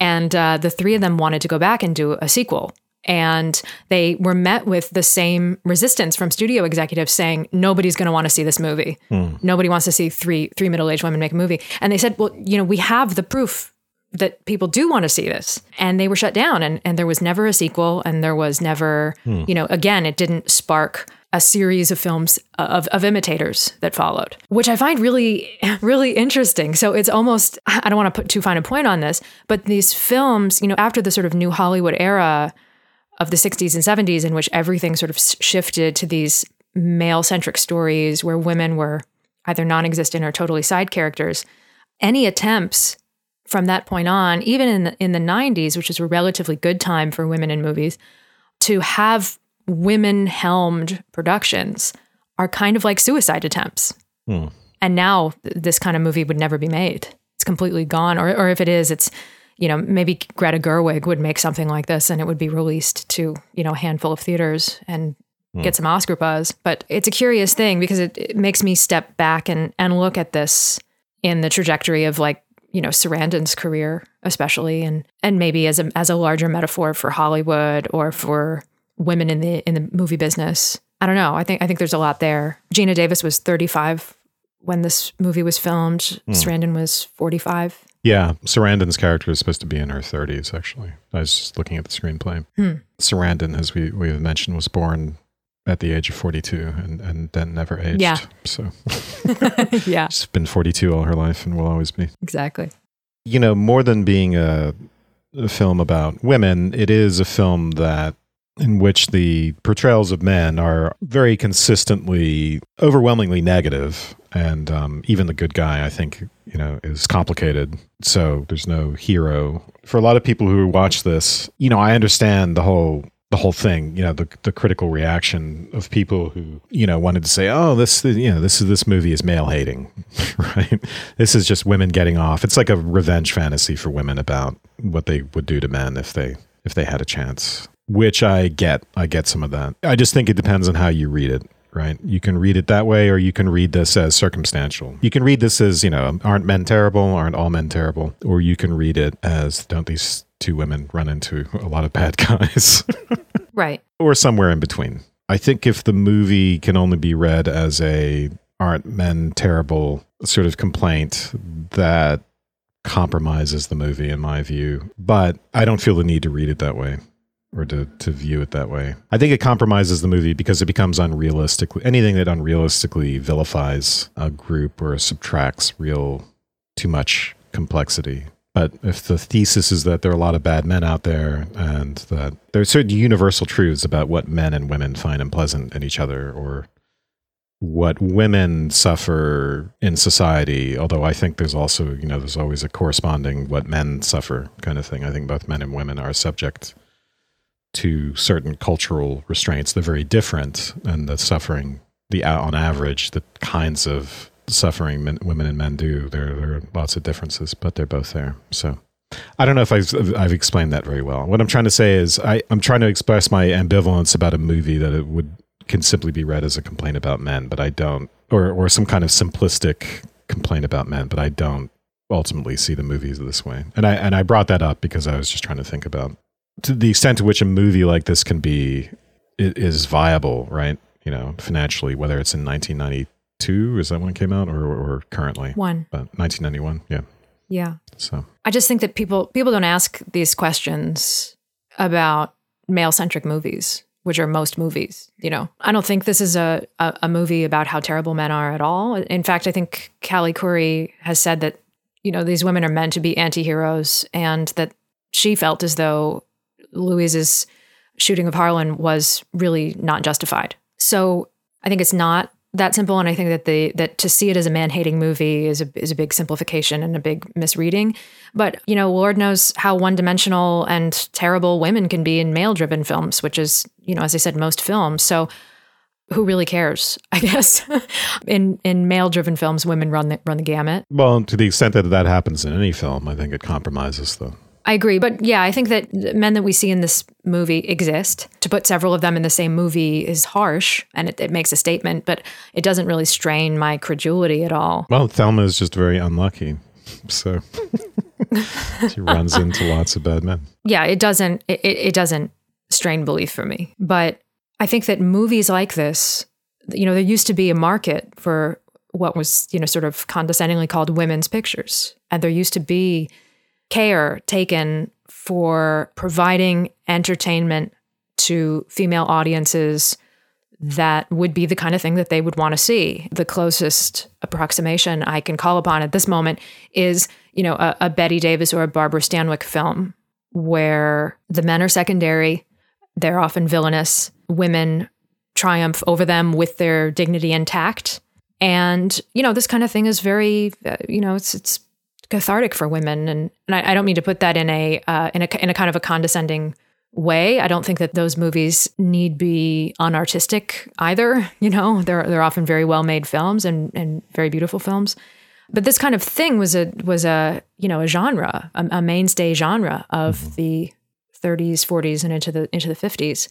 And uh, the three of them wanted to go back and do a sequel. And they were met with the same resistance from studio executives saying, nobody's going to want to see this movie. Hmm. Nobody wants to see three, three middle aged women make a movie. And they said, well, you know, we have the proof that people do want to see this and they were shut down and, and there was never a sequel and there was never hmm. you know again it didn't spark a series of films uh, of, of imitators that followed, which I find really, really interesting. So it's almost, I don't want to put too fine a point on this, but these films, you know, after the sort of new Hollywood era of the 60s and 70s, in which everything sort of shifted to these male centric stories where women were either non existent or totally side characters, any attempts from that point on, even in the, in the 90s, which is a relatively good time for women in movies, to have women helmed productions are kind of like suicide attempts. Hmm. And now this kind of movie would never be made. It's completely gone. Or, or if it is, it's, you know, maybe Greta Gerwig would make something like this and it would be released to, you know, a handful of theaters and hmm. get some Oscar buzz. But it's a curious thing because it, it makes me step back and, and look at this in the trajectory of like, you know, Sarandon's career, especially, and and maybe as a as a larger metaphor for Hollywood or for women in the in the movie business. I don't know. I think I think there's a lot there. Geena Davis was 35 when this movie was filmed. Mm. Sarandon was 45. Yeah, Sarandon's character is supposed to be in her 30s. Actually, I was just looking at the screenplay. Hmm. Sarandon, as we we mentioned, was born at the age of 42 and, and then never aged. Yeah. So, yeah. She's been 42 all her life and will always be. Exactly. You know, more than being a, a film about women, it is a film that in which the portrayals of men are very consistently overwhelmingly negative and um, even the good guy i think you know is complicated. So there's no hero. For a lot of people who watch this you know i understand the whole the whole thing you know the, the critical reaction of people who you know wanted to say oh this you know this is this movie is male hating right? This is just women getting off. It's like a revenge fantasy for women about what they would do to men if they if they had a chance which I get. I get some of that. I just think it depends on how you read it, right? You can read it that way, or you can read this as circumstantial. You can read this as, you know, aren't men terrible? Aren't all men terrible? Or you can read it as, don't these two women run into a lot of bad guys? right. Or somewhere in between. I think if the movie can only be read as a aren't men terrible sort of complaint, that compromises the movie in my view. But I don't feel the need to read it that way or to, to view it that way. I think it compromises the movie because it becomes unrealistic. Anything that unrealistically vilifies a group or subtracts real too much complexity. But if the thesis is that there are a lot of bad men out there and that there are certain universal truths about what men and women find unpleasant in each other or what women suffer in society, although I think there's also, you know, there's always a corresponding what men suffer kind of thing. I think both men and women are subject to certain cultural restraints. They're very different, and the suffering, the uh, on average, the kinds of suffering men, women and men do, there, there are lots of differences, but they're both there. So I don't know if I've, I've explained that very well. What I'm trying to say is I, I'm trying to express my ambivalence about a movie that it would can simply be read as a complaint about men, but I don't, or or some kind of simplistic complaint about men, but I don't ultimately see the movies this way. And I and I brought that up because I was just trying to think about to the extent to which a movie like this can be is viable, right? You know, financially, whether it's in 1992, is that when it came out, or, or currently? One. But 1991, yeah. Yeah. So I just think that people people don't ask these questions about male centric movies, which are most movies. You know, I don't think this is a, a, a movie about how terrible men are at all. In fact, I think Callie Khouri has said that you know these women are meant to be anti-heroes and that she felt as though Louise's shooting of Harlan was really not justified. So I think it's not that simple, and I think that the that to see it as a man hating movie is a is a big simplification and a big misreading. But you know, Lord knows how one dimensional and terrible women can be in male driven films, which is you know, as I said, most films. So who really cares? I guess in in male driven films, women run the, run the gamut. Well, to the extent that that happens in any film, I think it compromises the I agree. But yeah, I think that men that we see in this movie exist. To put several of them in the same movie is harsh and it, it, makes a statement, but it doesn't really strain my credulity at all. Well, Thelma is just very unlucky. So she runs into lots of bad men. Yeah, it doesn't it, it doesn't strain belief for me. But I think that movies like this, you know, there used to be a market for what was, you know, sort of condescendingly called women's pictures. And there used to be care taken for providing entertainment to female audiences that would be the kind of thing that they would want to see. The closest approximation I can call upon at this moment is, you know, a, a Bette Davis or a Barbara Stanwyck film where the men are secondary, they're often villainous, women triumph over them with their dignity intact. And, you know, this kind of thing is very, uh, you know, it's, it's cathartic for women. And, and I, I don't mean to put that in a, uh, in a, in a kind of a condescending way. I don't think that those movies need be unartistic either. You know, they're, they're often very well made films and, and very beautiful films. But this kind of thing was a, was a, you know, a genre, a, a mainstay genre of mm-hmm. the 30s, 40s, and into the, into the 50s.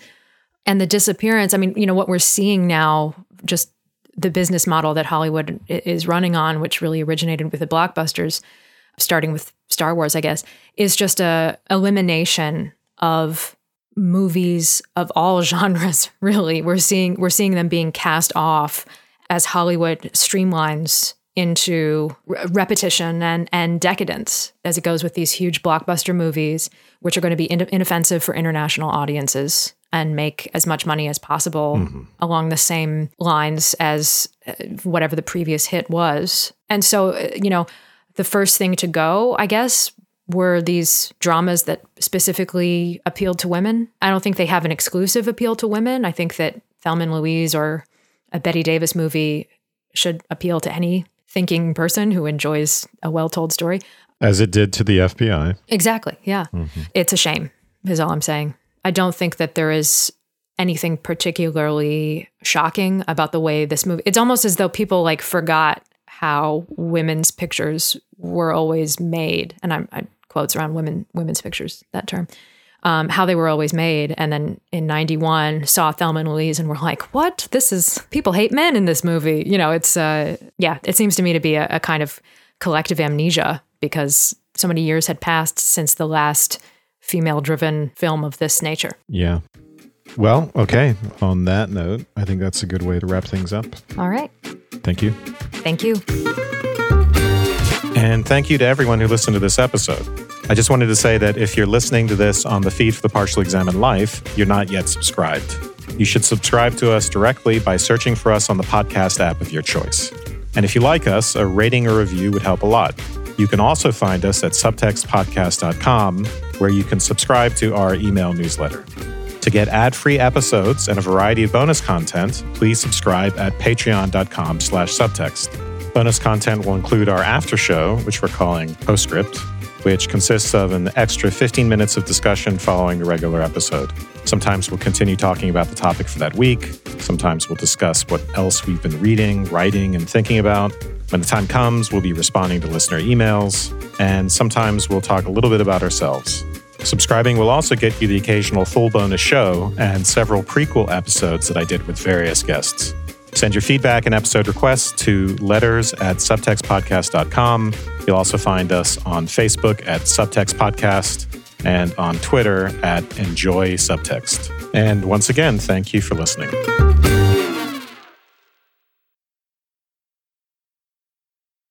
And the disappearance, I mean, you know, what we're seeing now, just the business model that Hollywood is running on, which really originated with the blockbusters, starting with Star Wars, I guess, is just a elimination of movies of all genres. Really, we're seeing we're seeing them being cast off as Hollywood streamlines into re- repetition and and decadence as it goes with these huge blockbuster movies, which are going to be in- inoffensive for international audiences and make as much money as possible mm-hmm. along the same lines as uh, whatever the previous hit was. And so, uh, you know, the first thing to go, I guess, were these dramas that specifically appealed to women. I don't think they have an exclusive appeal to women. I think that Thelma and Louise or a Bette Davis movie should appeal to any thinking person who enjoys a well told story. As it did to the FBI. Exactly. Yeah. Mm-hmm. It's a shame, is all I'm saying. I don't think that there is anything particularly shocking about the way this movie it's almost as though people like forgot how women's pictures were always made, and I'm I quotes around women women's pictures that term. Um, how they were always made. And then in 91, saw Thelma and Louise and were like, what? This is, people hate men in this movie. You know, it's, uh, yeah, it seems to me to be a, a kind of collective amnesia because so many years had passed since the last female driven film of this nature. Yeah. Well, okay. On that note, I think that's a good way to wrap things up. All right. Thank you. Thank you. And thank you to everyone who listened to this episode. I just wanted to say that if you're listening to this on the feed for the Partially Examined Life, you're not yet subscribed. You should subscribe to us directly by searching for us on the podcast app of your choice. And if you like us, a rating or review would help a lot. You can also find us at subtextpodcast.com, where you can subscribe to our email newsletter. To get ad-free episodes and a variety of bonus content, please subscribe at patreon.com slash subtext. Bonus content will include our after show, which we're calling Postscript, which consists of an extra 15 minutes of discussion following the regular episode. Sometimes we'll continue talking about the topic for that week. Sometimes we'll discuss what else we've been reading, writing, and thinking about. When the time comes, we'll be responding to listener emails. And sometimes we'll talk a little bit about ourselves. Subscribing will also get you the occasional full bonus show and several prequel episodes that I did with various guests. Send your feedback and episode requests to letters at subtextpodcast.com. You'll also find us on Facebook at Subtext Podcast and on Twitter at Enjoy Subtext. And once again, thank you for listening.